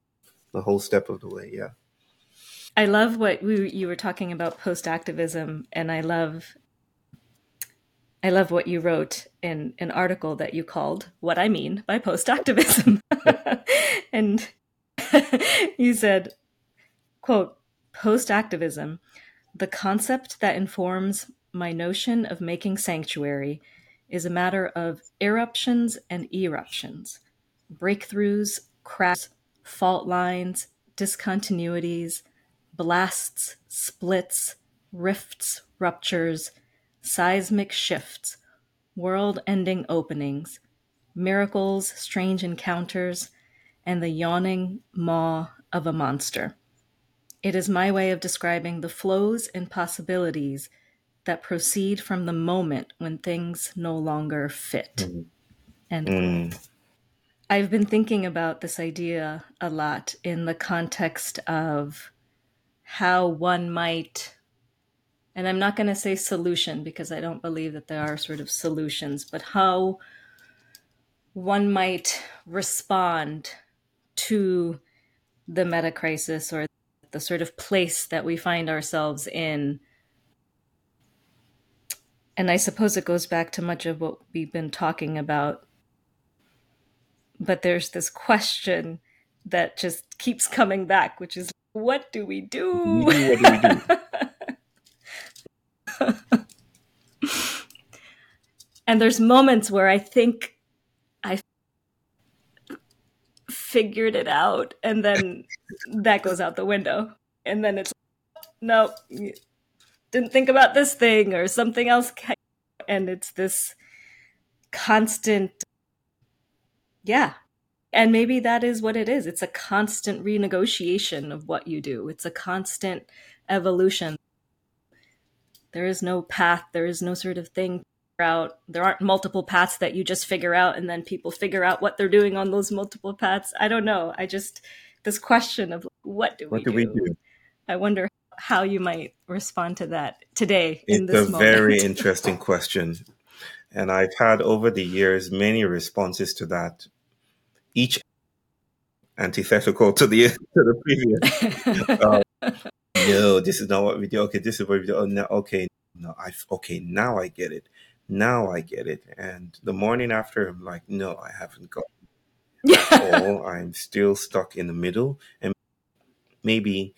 the whole step of the way. Yeah. I love what we, you were talking about post activism, and I love I love what you wrote in an article that you called What I Mean by Post Activism. and you said, quote, post activism the concept that informs my notion of making sanctuary is a matter of eruptions and eruptions, breakthroughs, cracks, fault lines, discontinuities, blasts, splits, rifts, ruptures, seismic shifts, world ending openings, miracles, strange encounters, and the yawning maw of a monster. It is my way of describing the flows and possibilities that proceed from the moment when things no longer fit. Mm. And mm. I've been thinking about this idea a lot in the context of how one might, and I'm not going to say solution because I don't believe that there are sort of solutions, but how one might respond to the meta crisis or the sort of place that we find ourselves in. And I suppose it goes back to much of what we've been talking about. But there's this question that just keeps coming back, which is what do we do? What do we do? and there's moments where I think I figured it out and then that goes out the window and then it's no didn't think about this thing or something else and it's this constant yeah and maybe that is what it is it's a constant renegotiation of what you do it's a constant evolution there is no path, there is no sort of thing out. There aren't multiple paths that you just figure out and then people figure out what they're doing on those multiple paths. I don't know. I just this question of what do What we do do? we do? I wonder how you might respond to that today It's in this a moment. very interesting question. And I've had over the years many responses to that, each antithetical to the to the previous. Uh, no, this is not what we do. Okay, this is what we do. Oh, no, okay, no, I okay now I get it. Now I get it. And the morning after, I'm like, no, I haven't got it all. I'm still stuck in the middle, and maybe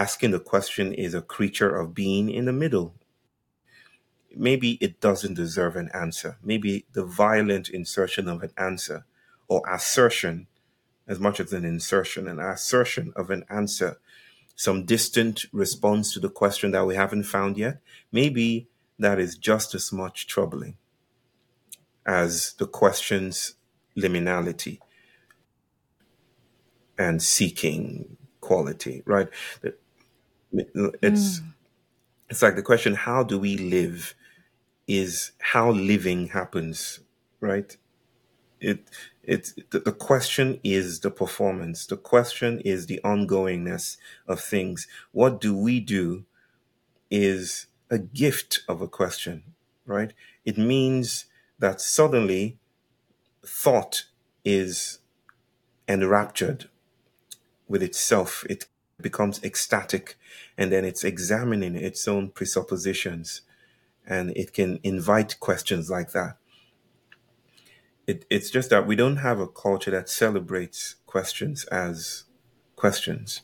asking the question is a creature of being in the middle. Maybe it doesn't deserve an answer. Maybe the violent insertion of an answer or assertion, as much as an insertion, an assertion of an answer, some distant response to the question that we haven't found yet, maybe that is just as much troubling as the question's liminality and seeking quality, right? It's Mm. it's like the question, how do we live? Is how living happens, right? It the, the question is the performance. The question is the ongoingness of things. What do we do is a gift of a question, right? It means that suddenly thought is enraptured with itself. It becomes ecstatic and then it's examining its own presuppositions and it can invite questions like that. It, it's just that we don't have a culture that celebrates questions as questions.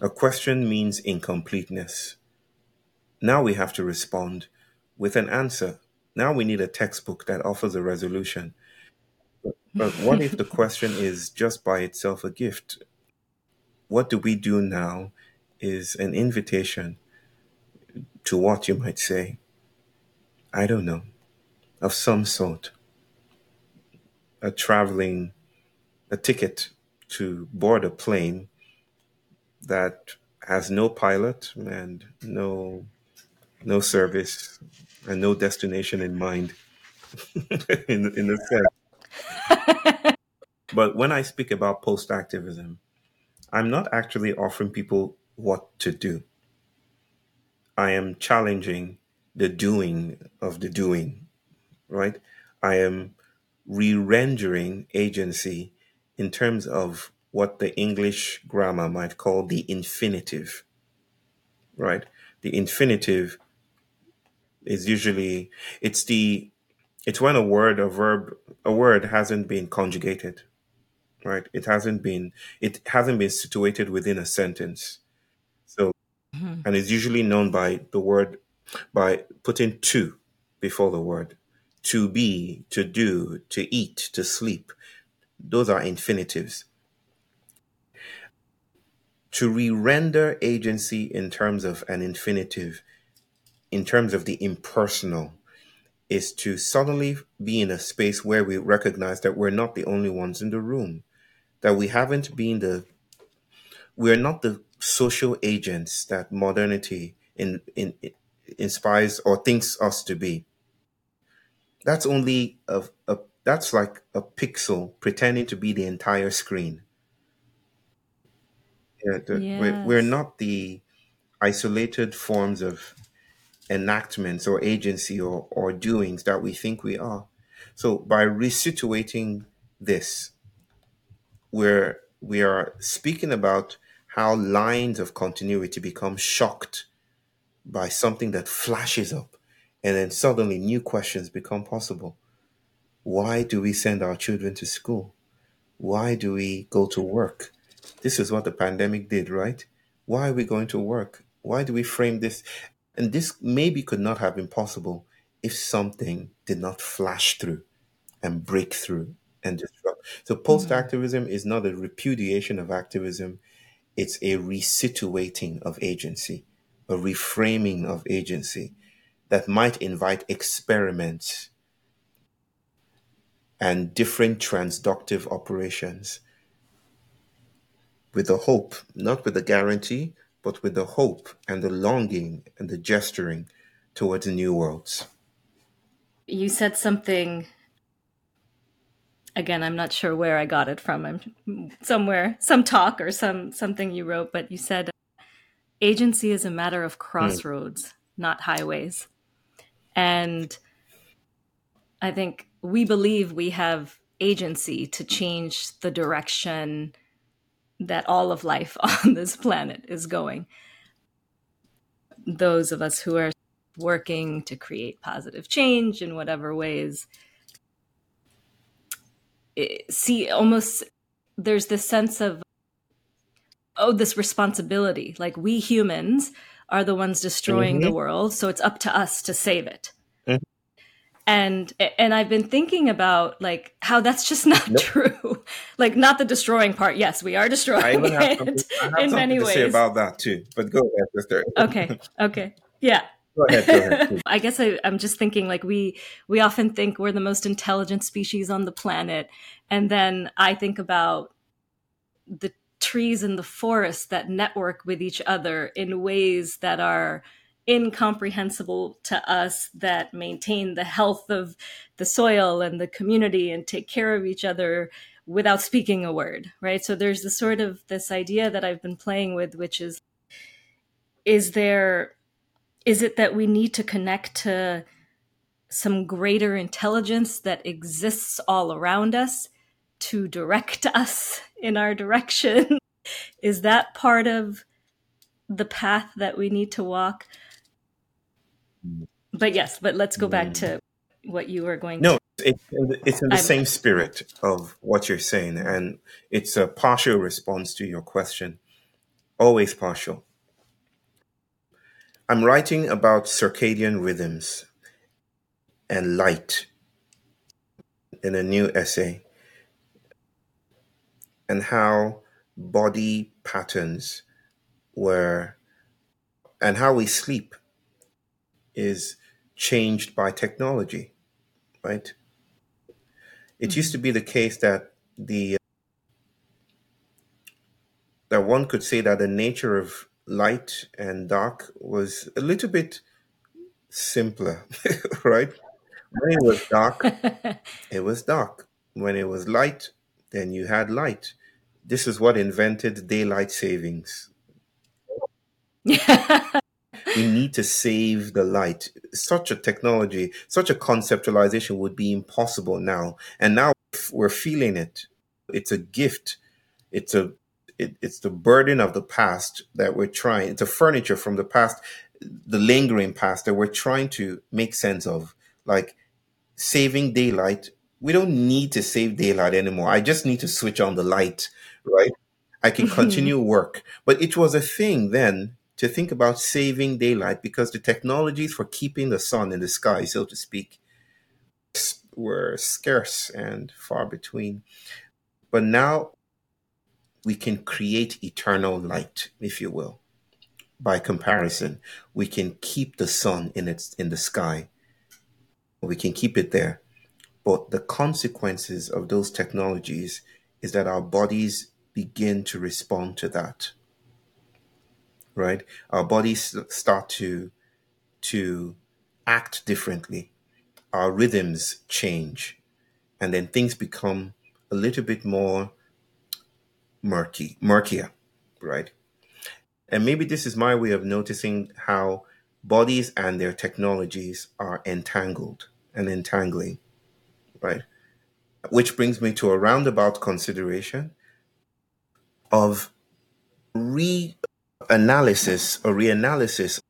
A question means incompleteness. Now we have to respond with an answer. Now we need a textbook that offers a resolution. But what if the question is just by itself a gift? What do we do now is an invitation to what you might say, I don't know, of some sort, a traveling, a ticket to board a plane that has no pilot and no no service and no destination in mind in in the sense. But when I speak about post activism, I'm not actually offering people what to do. I am challenging the doing of the doing, right? I am re rendering agency in terms of what the English grammar might call the infinitive, right? The infinitive is usually it's the it's when a word a verb a word hasn't been conjugated right? It hasn't been it hasn't been situated within a sentence. So Mhm. and it's usually known by the word by putting to before the word. To be to do to eat to sleep. Those are infinitives. To re-render agency in terms of an infinitive in terms of the impersonal is to suddenly be in a space where we recognize that we're not the only ones in the room, that we haven't been the, we're not the social agents that modernity in, in, inspires or thinks us to be. That's only a, a that's like a pixel pretending to be the entire screen. Yeah, the, we're, we're not the isolated forms of enactments or agency or, or doings that we think we are. So by resituating this, we're we are speaking about how lines of continuity become shocked by something that flashes up and then suddenly new questions become possible. Why do we send our children to school? Why do we go to work? This is what the pandemic did, right? Why are we going to work? Why do we frame this? And this maybe could not have been possible if something did not flash through and break through and disrupt. So post activism mm-hmm. is not a repudiation of activism, it's a resituating of agency, a reframing of agency that might invite experiments and different transductive operations with the hope, not with the guarantee, but with the hope and the longing and the gesturing towards new worlds. You said something again i'm not sure where i got it from. I'm somewhere some talk or some something you wrote but you said agency is a matter of crossroads mm. not highways. And i think we believe we have agency to change the direction that all of life on this planet is going. Those of us who are working to create positive change in whatever ways see almost there's this sense of oh this responsibility. Like we humans are the ones destroying mm-hmm. the world so it's up to us to save it. Mm-hmm. and and i've been thinking about like how that's just not nope. true. Like not the destroying part. Yes we are destroying it in many ways. about that too but go ahead sister. Okay okay. Yeah Ahead, go ahead, I guess I, I'm just thinking like we we often think we're the most intelligent species on the planet, and then I think about the trees in the forest that network with each other in ways that are incomprehensible to us that maintain the health of the soil and the community and take care of each other without speaking a word right? So there's this sort of this idea that i've been playing with which is is there is it that we need to connect to some greater intelligence that exists all around us to direct us in our direction? is that part of the path that we need to walk? But yes, but let's go back to what you were going no, to. No, it's in the I'm, same spirit of what you're saying, and it's a partial response to your question. Always partial. I'm writing about circadian rhythms and light in a new essay and how body patterns were and how we sleep is changed by technology, right? It mm-hmm. used to be the case that the that one could say that the nature of light and dark was a little bit simpler, right? When it was dark, it was dark. When it was light, then you had light. This is what invented daylight savings. we need to save the light. Such a technology, such a conceptualization would be impossible now. And now we're feeling it. It's a gift. It's a it, it's the burden of the past that we're trying, it's a furniture from the past, the lingering past that we're trying to make sense of. Like saving daylight, we don't need to save daylight anymore. I just need to switch on the light, right? I can continue work. But it was a thing then to think about saving daylight because the technologies for keeping the sun in the sky, so to speak, were scarce and far between. But now we can create eternal light, if you will. By comparison, we can keep the sun in its in the sky. We can keep it there. But the consequences of those technologies is that our bodies begin to respond to that. Right? Our bodies start to to act differently. Our rhythms change. And then things become a little bit more murky, murkier, right? And maybe this is my way of noticing how bodies and their technologies are entangled and entangling, right? Which brings me to a roundabout consideration of reanalysis or reanalysis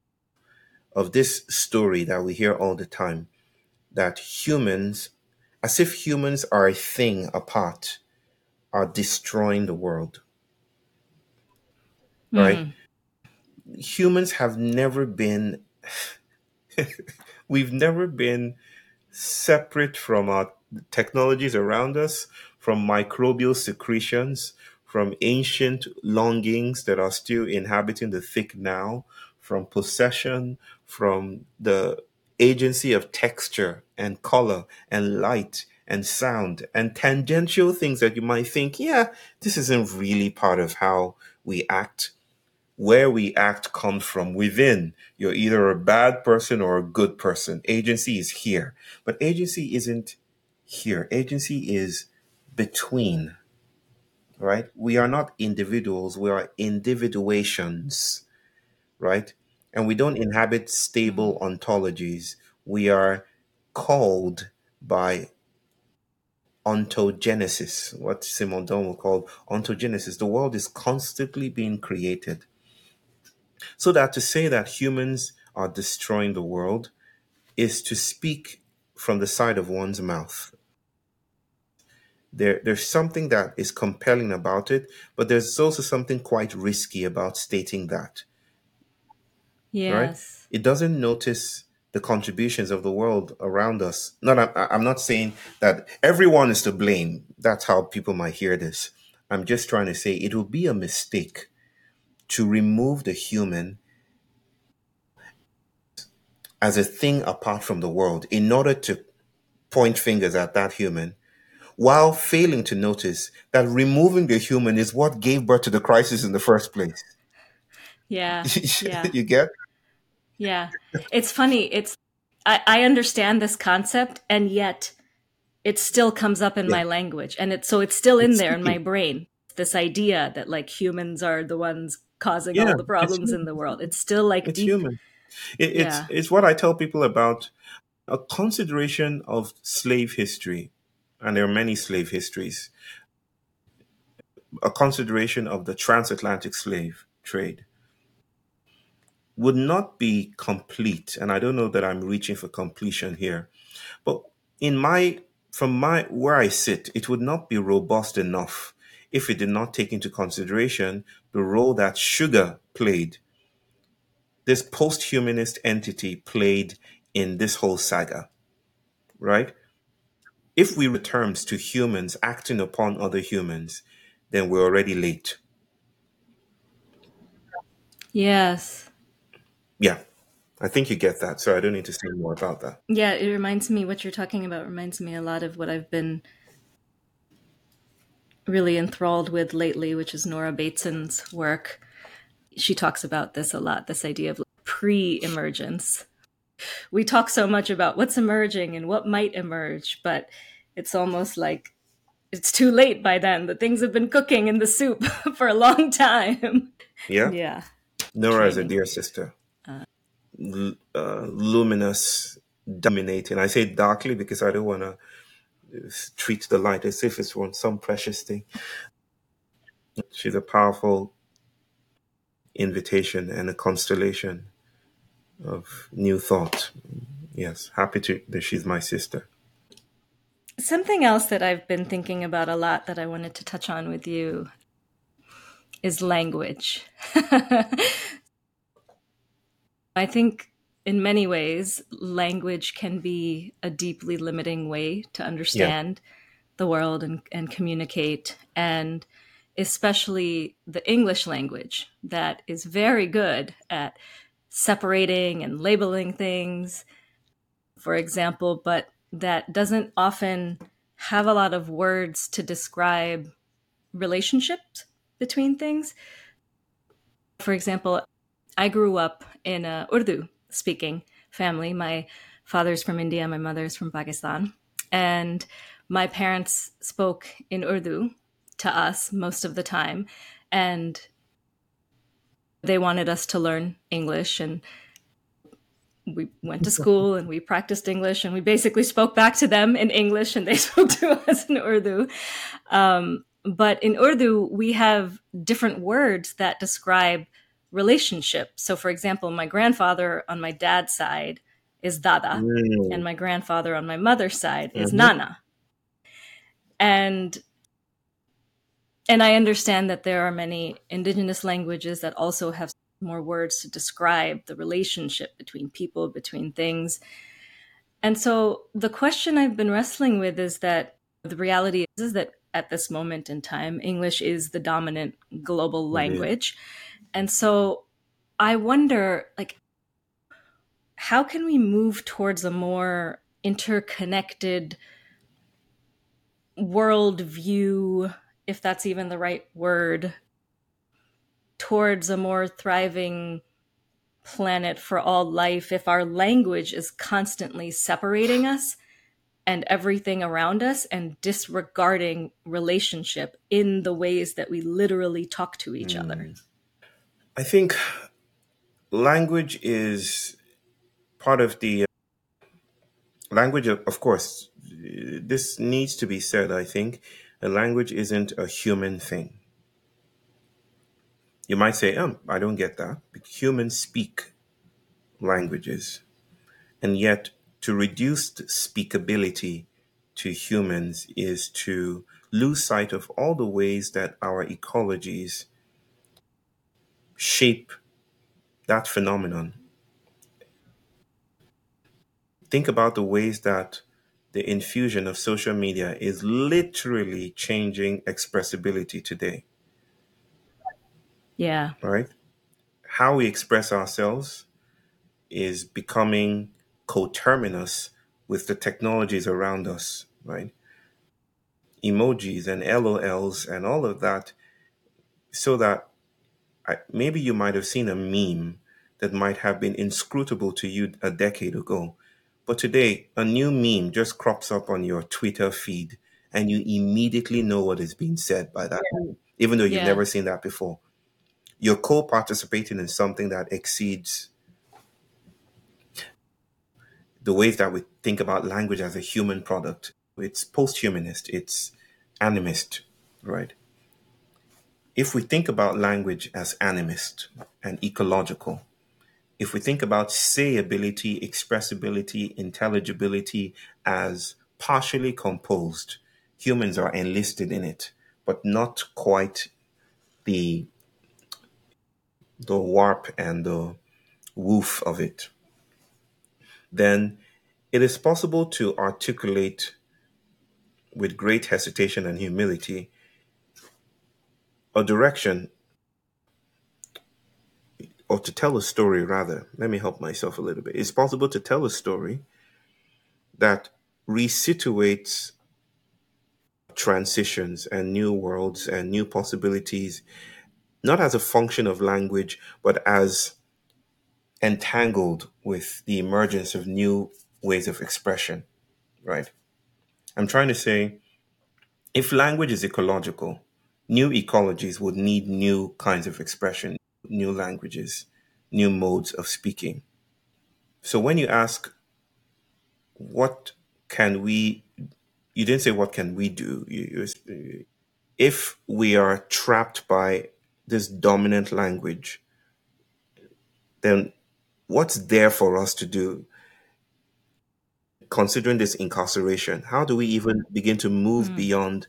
of this story that we hear all the time that humans, as if humans are a thing apart are destroying the world. Mm. Right? Humans have never been, we've never been separate from our technologies around us, from microbial secretions, from ancient longings that are still inhabiting the thick now, from possession, from the agency of texture and color and light and sound and tangential things that you might think, yeah, this isn't really part of how we act. where we act comes from within. You're either a bad person or a good person. Agency is here, but agency isn't here. Agency is between, right? We are not individuals, we are individuations, right? And we don't inhabit stable ontologies. We are called by ontogenesis, what Simondon will call ontogenesis. The world is constantly being created. So that to say that humans are destroying the world is to speak from the side of one's mouth. There, there's something that is compelling about it, but there's also something quite risky about stating that. Yes. Right? It doesn't notice the contributions of the world around us. Not, I- I'm not saying that everyone is to blame. That's how people might hear this. I'm just trying to say it would be a mistake to remove the human as a thing apart from the world in order to point fingers at that human while failing to notice that removing the human is what gave birth to the crisis in the first place. Yeah. Yeah. you get? Yeah. It's funny. It's I, I understand this concept and yet it still comes up in Yeah. my language. And it's so it's still in It's there in my brain. This idea that like humans are the ones causing Yeah, all the problems in the world. It's still like It's deep. human. It, it's Yeah. it's what I tell people about a consideration of slave history, and there are many slave histories. A consideration of the transatlantic slave trade would not be complete, and I don't know that I'm reaching for completion here, but in my from my where I sit, it would not be robust enough if it did not take into consideration the role that sugar played this post-humanist entity played in this whole saga, right? If we return to humans acting upon other humans, then we're already late. Yes. Yeah, I think you get that. So I don't need to say more about that. Yeah, it reminds me what you're talking about reminds me a lot of what I've been really enthralled with lately, which is Nora Bateson's work. She talks about this a lot, this idea of pre-emergence. We talk so much about what's emerging and what might emerge, but it's almost like it's too late by then. The things have been cooking in the soup for a long time. Yeah, Yeah. Nora is a dear sister, Uh, luminous, dominating. I say darkly because I don't want to treat the light as if it's some precious thing. She's a powerful invitation and a constellation of new thought. Yes, happy to that she's my sister. Something else that I've been thinking about a lot that I wanted to touch on with you is language. I think in many ways, language can be a deeply limiting way to understand the world and, and communicate, and especially the English language that is very good at separating and labeling things, for example, but that doesn't often have a lot of words to describe relationships between things. For example, I grew up in a Urdu speaking family. My father's from India, my mother's from Pakistan. And my parents spoke in Urdu to us most of the time. And they wanted us to learn English. And we went to school and we practiced English and we basically spoke back to them in English and they spoke to us in Urdu. Um, but in Urdu, we have different words that describe relationship. So, for example, my grandfather on my dad's side is Dada, Mm, and my grandfather on my mother's side is Mhm. Nana. And and I understand that there are many indigenous languages that also have more words to describe the relationship between people, between things. And so the question I've been wrestling with is that the reality is, is that at this moment in time, English is the dominant global Indeed. language. And so I wonder, like, how can we move towards a more interconnected worldview, if that's even the right word, towards a more thriving planet for all life if our language is constantly separating us and everything around us and disregarding relationship in the ways that we literally talk to each mm. other? I think language is part of the uh, language, of, of course, this needs to be said, I think. A language isn't a human thing. You might say, oh, I don't get that. Humans speak languages. And yet, to reduce speakability to humans is to lose sight of all the ways that our ecologies shape that phenomenon. Think about the ways that the infusion of social media is literally changing expressibility today. Yeah. Right? How we express ourselves is becoming coterminous with the technologies around us, right? Emojis and LOLs and all of that, so that I, maybe you might have seen a meme that might have been inscrutable to you a decade ago. But today, a new meme just crops up on your Twitter feed, and you immediately know what is being said by that, yeah. even though you've yeah. never seen that before you're co-participating in something that exceeds the ways that we think about language as a human product. It's post-humanist, it's animist, right? If we think about language as animist and ecological, if we think about sayability, expressibility, intelligibility as partially composed, humans are enlisted in it, but not quite the the warp and the woof of it, then it is possible to articulate with great hesitation and humility a direction or to tell a story rather let me help myself a little bit it's possible to tell a story that resituates transitions and new worlds and new possibilities not as a function of language, but as entangled with the emergence of new ways of expression, right? I'm trying to say if language is ecological, new ecologies would need new kinds of expression, new languages, new modes of speaking. So when you ask, what can we, you didn't say, what can we do? You, you, if we are trapped by this dominant language, then what's there for us to do? Considering this incarceration, how do we even begin to move mm. beyond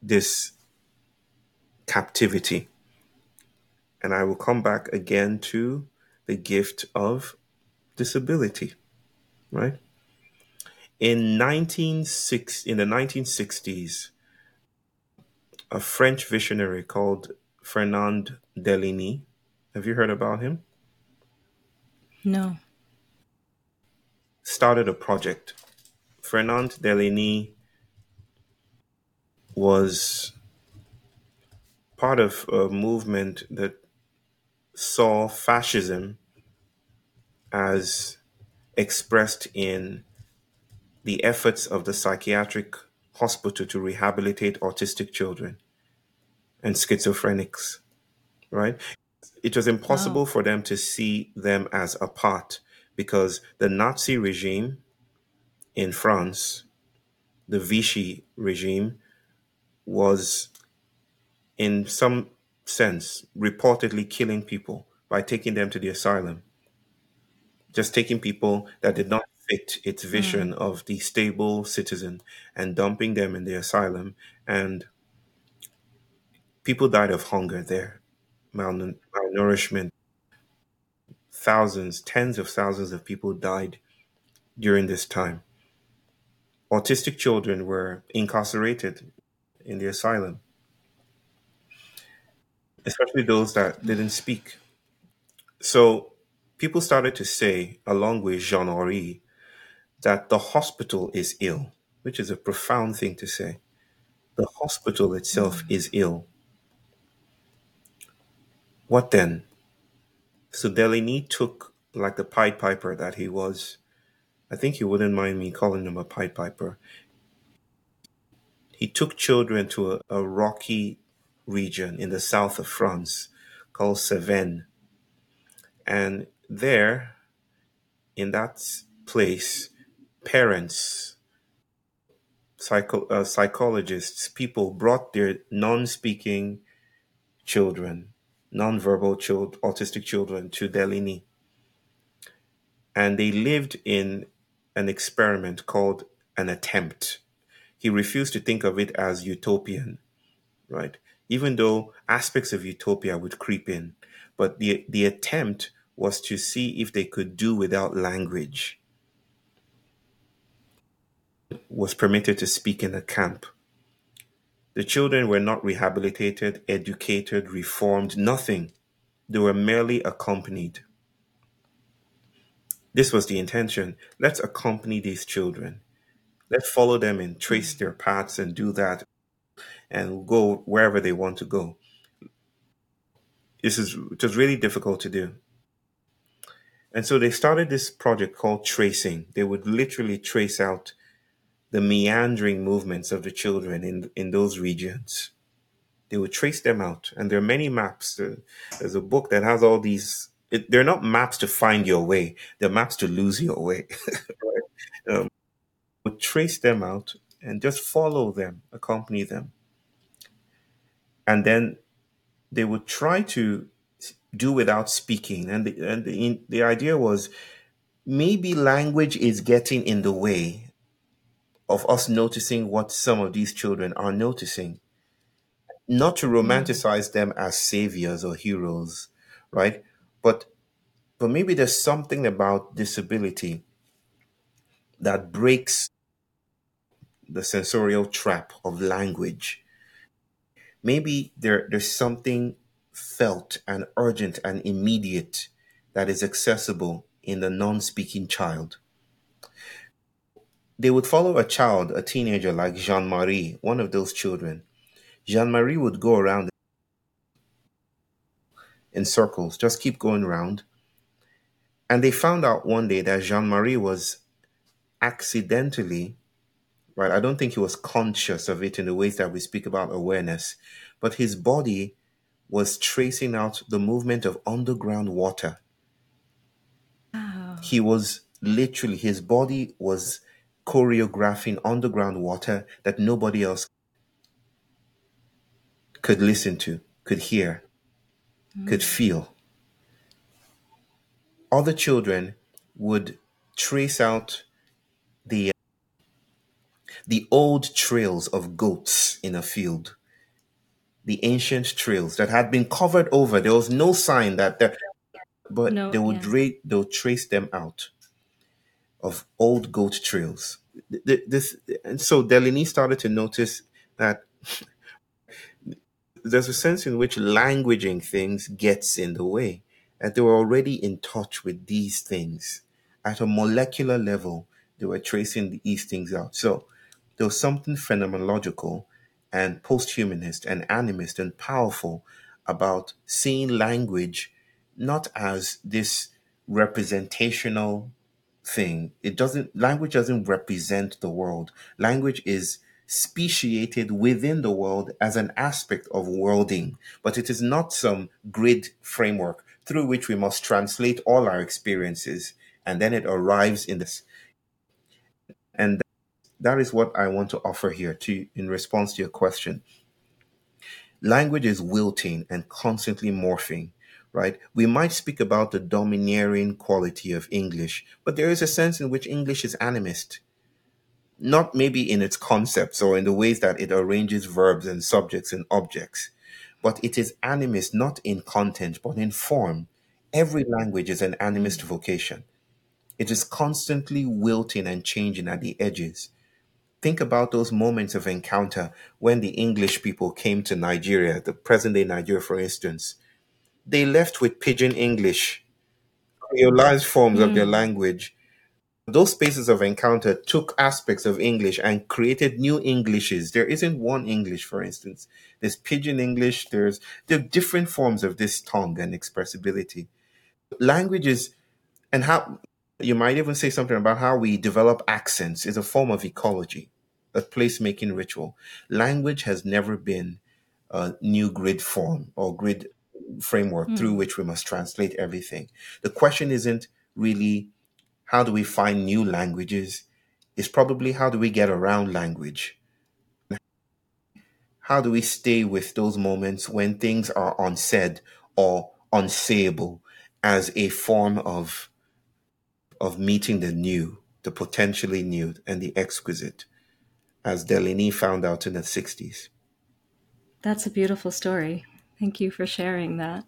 this captivity? And I will come back again to the gift of disability, right? In 1960, in the 1960s, a French visionary called Fernand Deligny. Have you heard about him? No. Started a project. Fernand Deligny was part of a movement that saw fascism as expressed in the efforts of the psychiatric hospital to rehabilitate autistic children and schizophrenics, right? It was impossible wow. for them to see them as apart because the Nazi regime in France, the Vichy regime, was in some sense reportedly killing people by taking them to the asylum. Just taking people that did not fit its vision mm. of the stable citizen and dumping them in the asylum and People died of hunger there, malnourishment. Thousands, tens of thousands of people died during this time. Autistic children were incarcerated in the asylum, especially those that didn't speak. So people started to say, along with Jean Henri, that the hospital is ill, which is a profound thing to say. The hospital itself hmm. is ill What then? So Deligny took, like the Pied Piper that he was, I think you wouldn't mind me calling him a Pied Piper. He took children to a, a rocky region in the south of France called Cevennes. And there, in that place, parents, psycho, uh, psychologists, people brought their non speaking children, non-verbal child, autistic children to Deligny. And they lived in an experiment called an attempt. He refused to think of it as utopian, right? Even though aspects of utopia would creep in. But the, the attempt was to see if they could do without language. Was permitted to speak in a camp. The children were not rehabilitated, educated, reformed, nothing. They were merely accompanied. This was the intention. Let's accompany these children. Let's follow them and trace their paths and do that and go wherever they want to go. This is just really difficult to do. And so they started this project called tracing. They would literally trace out the meandering movements of the children in, in those regions. They would trace them out. And there are many maps. There's a book that has all these, it, they're not maps to find your way, they're maps to lose your way. right? um, would trace them out and just follow them, accompany them. And then they would try to do without speaking. And the, and the, the idea was maybe language is getting in the way of us noticing what some of these children are noticing. Not to romanticize them as saviors or heroes, right? But but maybe there's something about disability that breaks the sensorial trap of language. Maybe there, there's something felt and urgent and immediate that is accessible in the non speaking child. They would follow a child, a teenager like Jean Marie, one of those children. Jean Marie would go around in circles, just keep going around. And they found out one day that Jean Marie was accidentally, right? I don't think he was conscious of it in the ways that we speak about awareness, but his body was tracing out the movement of underground water. Oh. He was literally, his body was choreographing underground water that nobody else could listen to, could hear, could mm. feel. Other children would trace out the the old trails of goats in a field, the ancient trails that had been covered over. There was no sign that there, but No, they would yeah. ra- they would trace them out of old goat trails. Th- th- This and so Deligny started to notice that there's a sense in which languaging things gets in the way. And they were already in touch with these things at a molecular level. They were tracing these things out. So there was something phenomenological and post-humanist and animist and powerful about seeing language not as this representational thing. It doesn't language doesn't represent the world. Language is speciated within the world as an aspect of worlding, but it is not some grid framework through which we must translate all our experiences and then it arrives in this. And that is what I want to offer here to in response to your question. Language is wilting and constantly morphing, right? We might speak about the domineering quality of English, but there is a sense in which English is animist not maybe in its concepts or in the ways that it arranges verbs and subjects and objects, but it is animist not in content but in form. Every language is an animist vocation. It is constantly wilting and changing at the edges. Think about those moments of encounter when the English people came to Nigeria, the present day Nigeria, for instance. They left with pidgin English, creolized forms of their mm. language, those spaces of encounter took aspects of English and created new Englishes. There isn't one English, for instance. There's pidgin English. There's there are different forms of this tongue and expressibility. Languages and how you might even say something about how we develop accents is a form of ecology, a placemaking ritual. Language has never been a new grid form or grid framework through hmm. which we must translate everything. The question isn't really how do we find new languages? It's probably how do we get around language? How do we stay with those moments when things are unsaid or unsayable as a form of of meeting the new, the potentially new and the exquisite, as Deligny found out in the 60s? That's a beautiful story. Thank you for sharing that.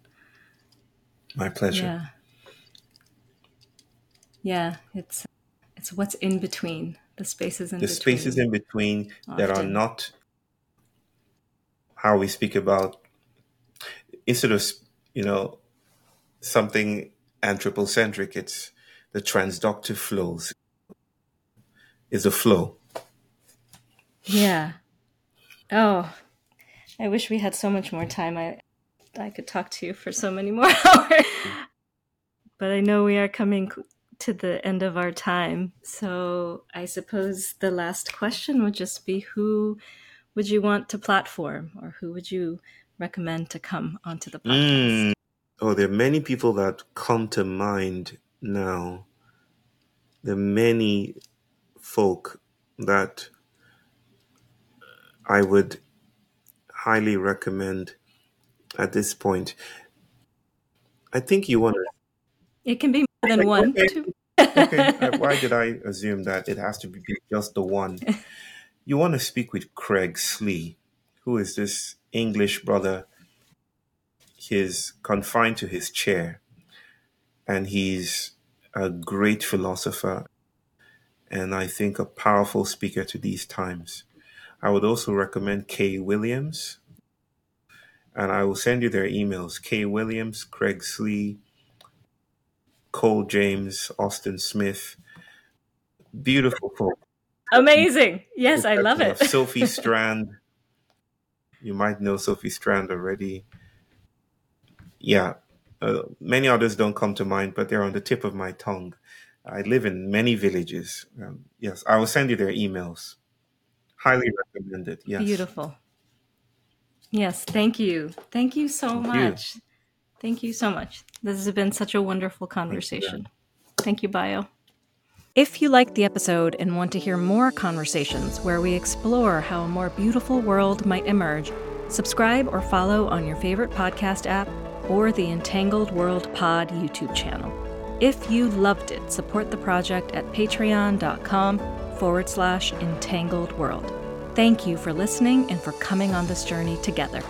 My pleasure. Yeah. Yeah, it's it's what's in between, the spaces in between. The between. spaces in between that are not how we speak about instead of you know something anthropocentric it's the transductive flows is a flow Yeah. Oh, I wish we had so much more time. I I could talk to you for so many more hours. But I know we are coming to the end of our time. So I suppose the last question would just be who would you want to platform or who would you recommend to come onto the podcast? Mm. oh there are many people that come to mind now the many folk that i would highly recommend at this point i think you want to It can be more than one. Okay. Two. okay uh, why did i assume that it has to be just the one you want to speak with Craig Slee, who is this English brother. He's confined to his chair, and he's a great philosopher, and I think a powerful speaker to these times. I would also recommend Kay Williams, and I will send you their emails Kay Williams, Craig Slee, Cole James, Austin Smith. Beautiful folk. Amazing. Yes, I love it. Sophie Strand. You might know Sophie Strand already. Yeah, uh, many others don't come to mind, but they're on the tip of my tongue. I live in many villages. Um, yes, I will send you their emails. Highly recommended. Yes. Beautiful. Yes, thank you. Thank you so Thank you. much. Thank you so much. This has been such a wonderful conversation. Thank you, Bayo. If you liked the episode and want to hear more conversations where we explore how a more beautiful world might emerge, subscribe or follow on your favorite podcast app or the Entangled World Pod YouTube channel. If you loved it, support the project at patreon.com forward slash entangled world. Thank you for listening and for coming on this journey together.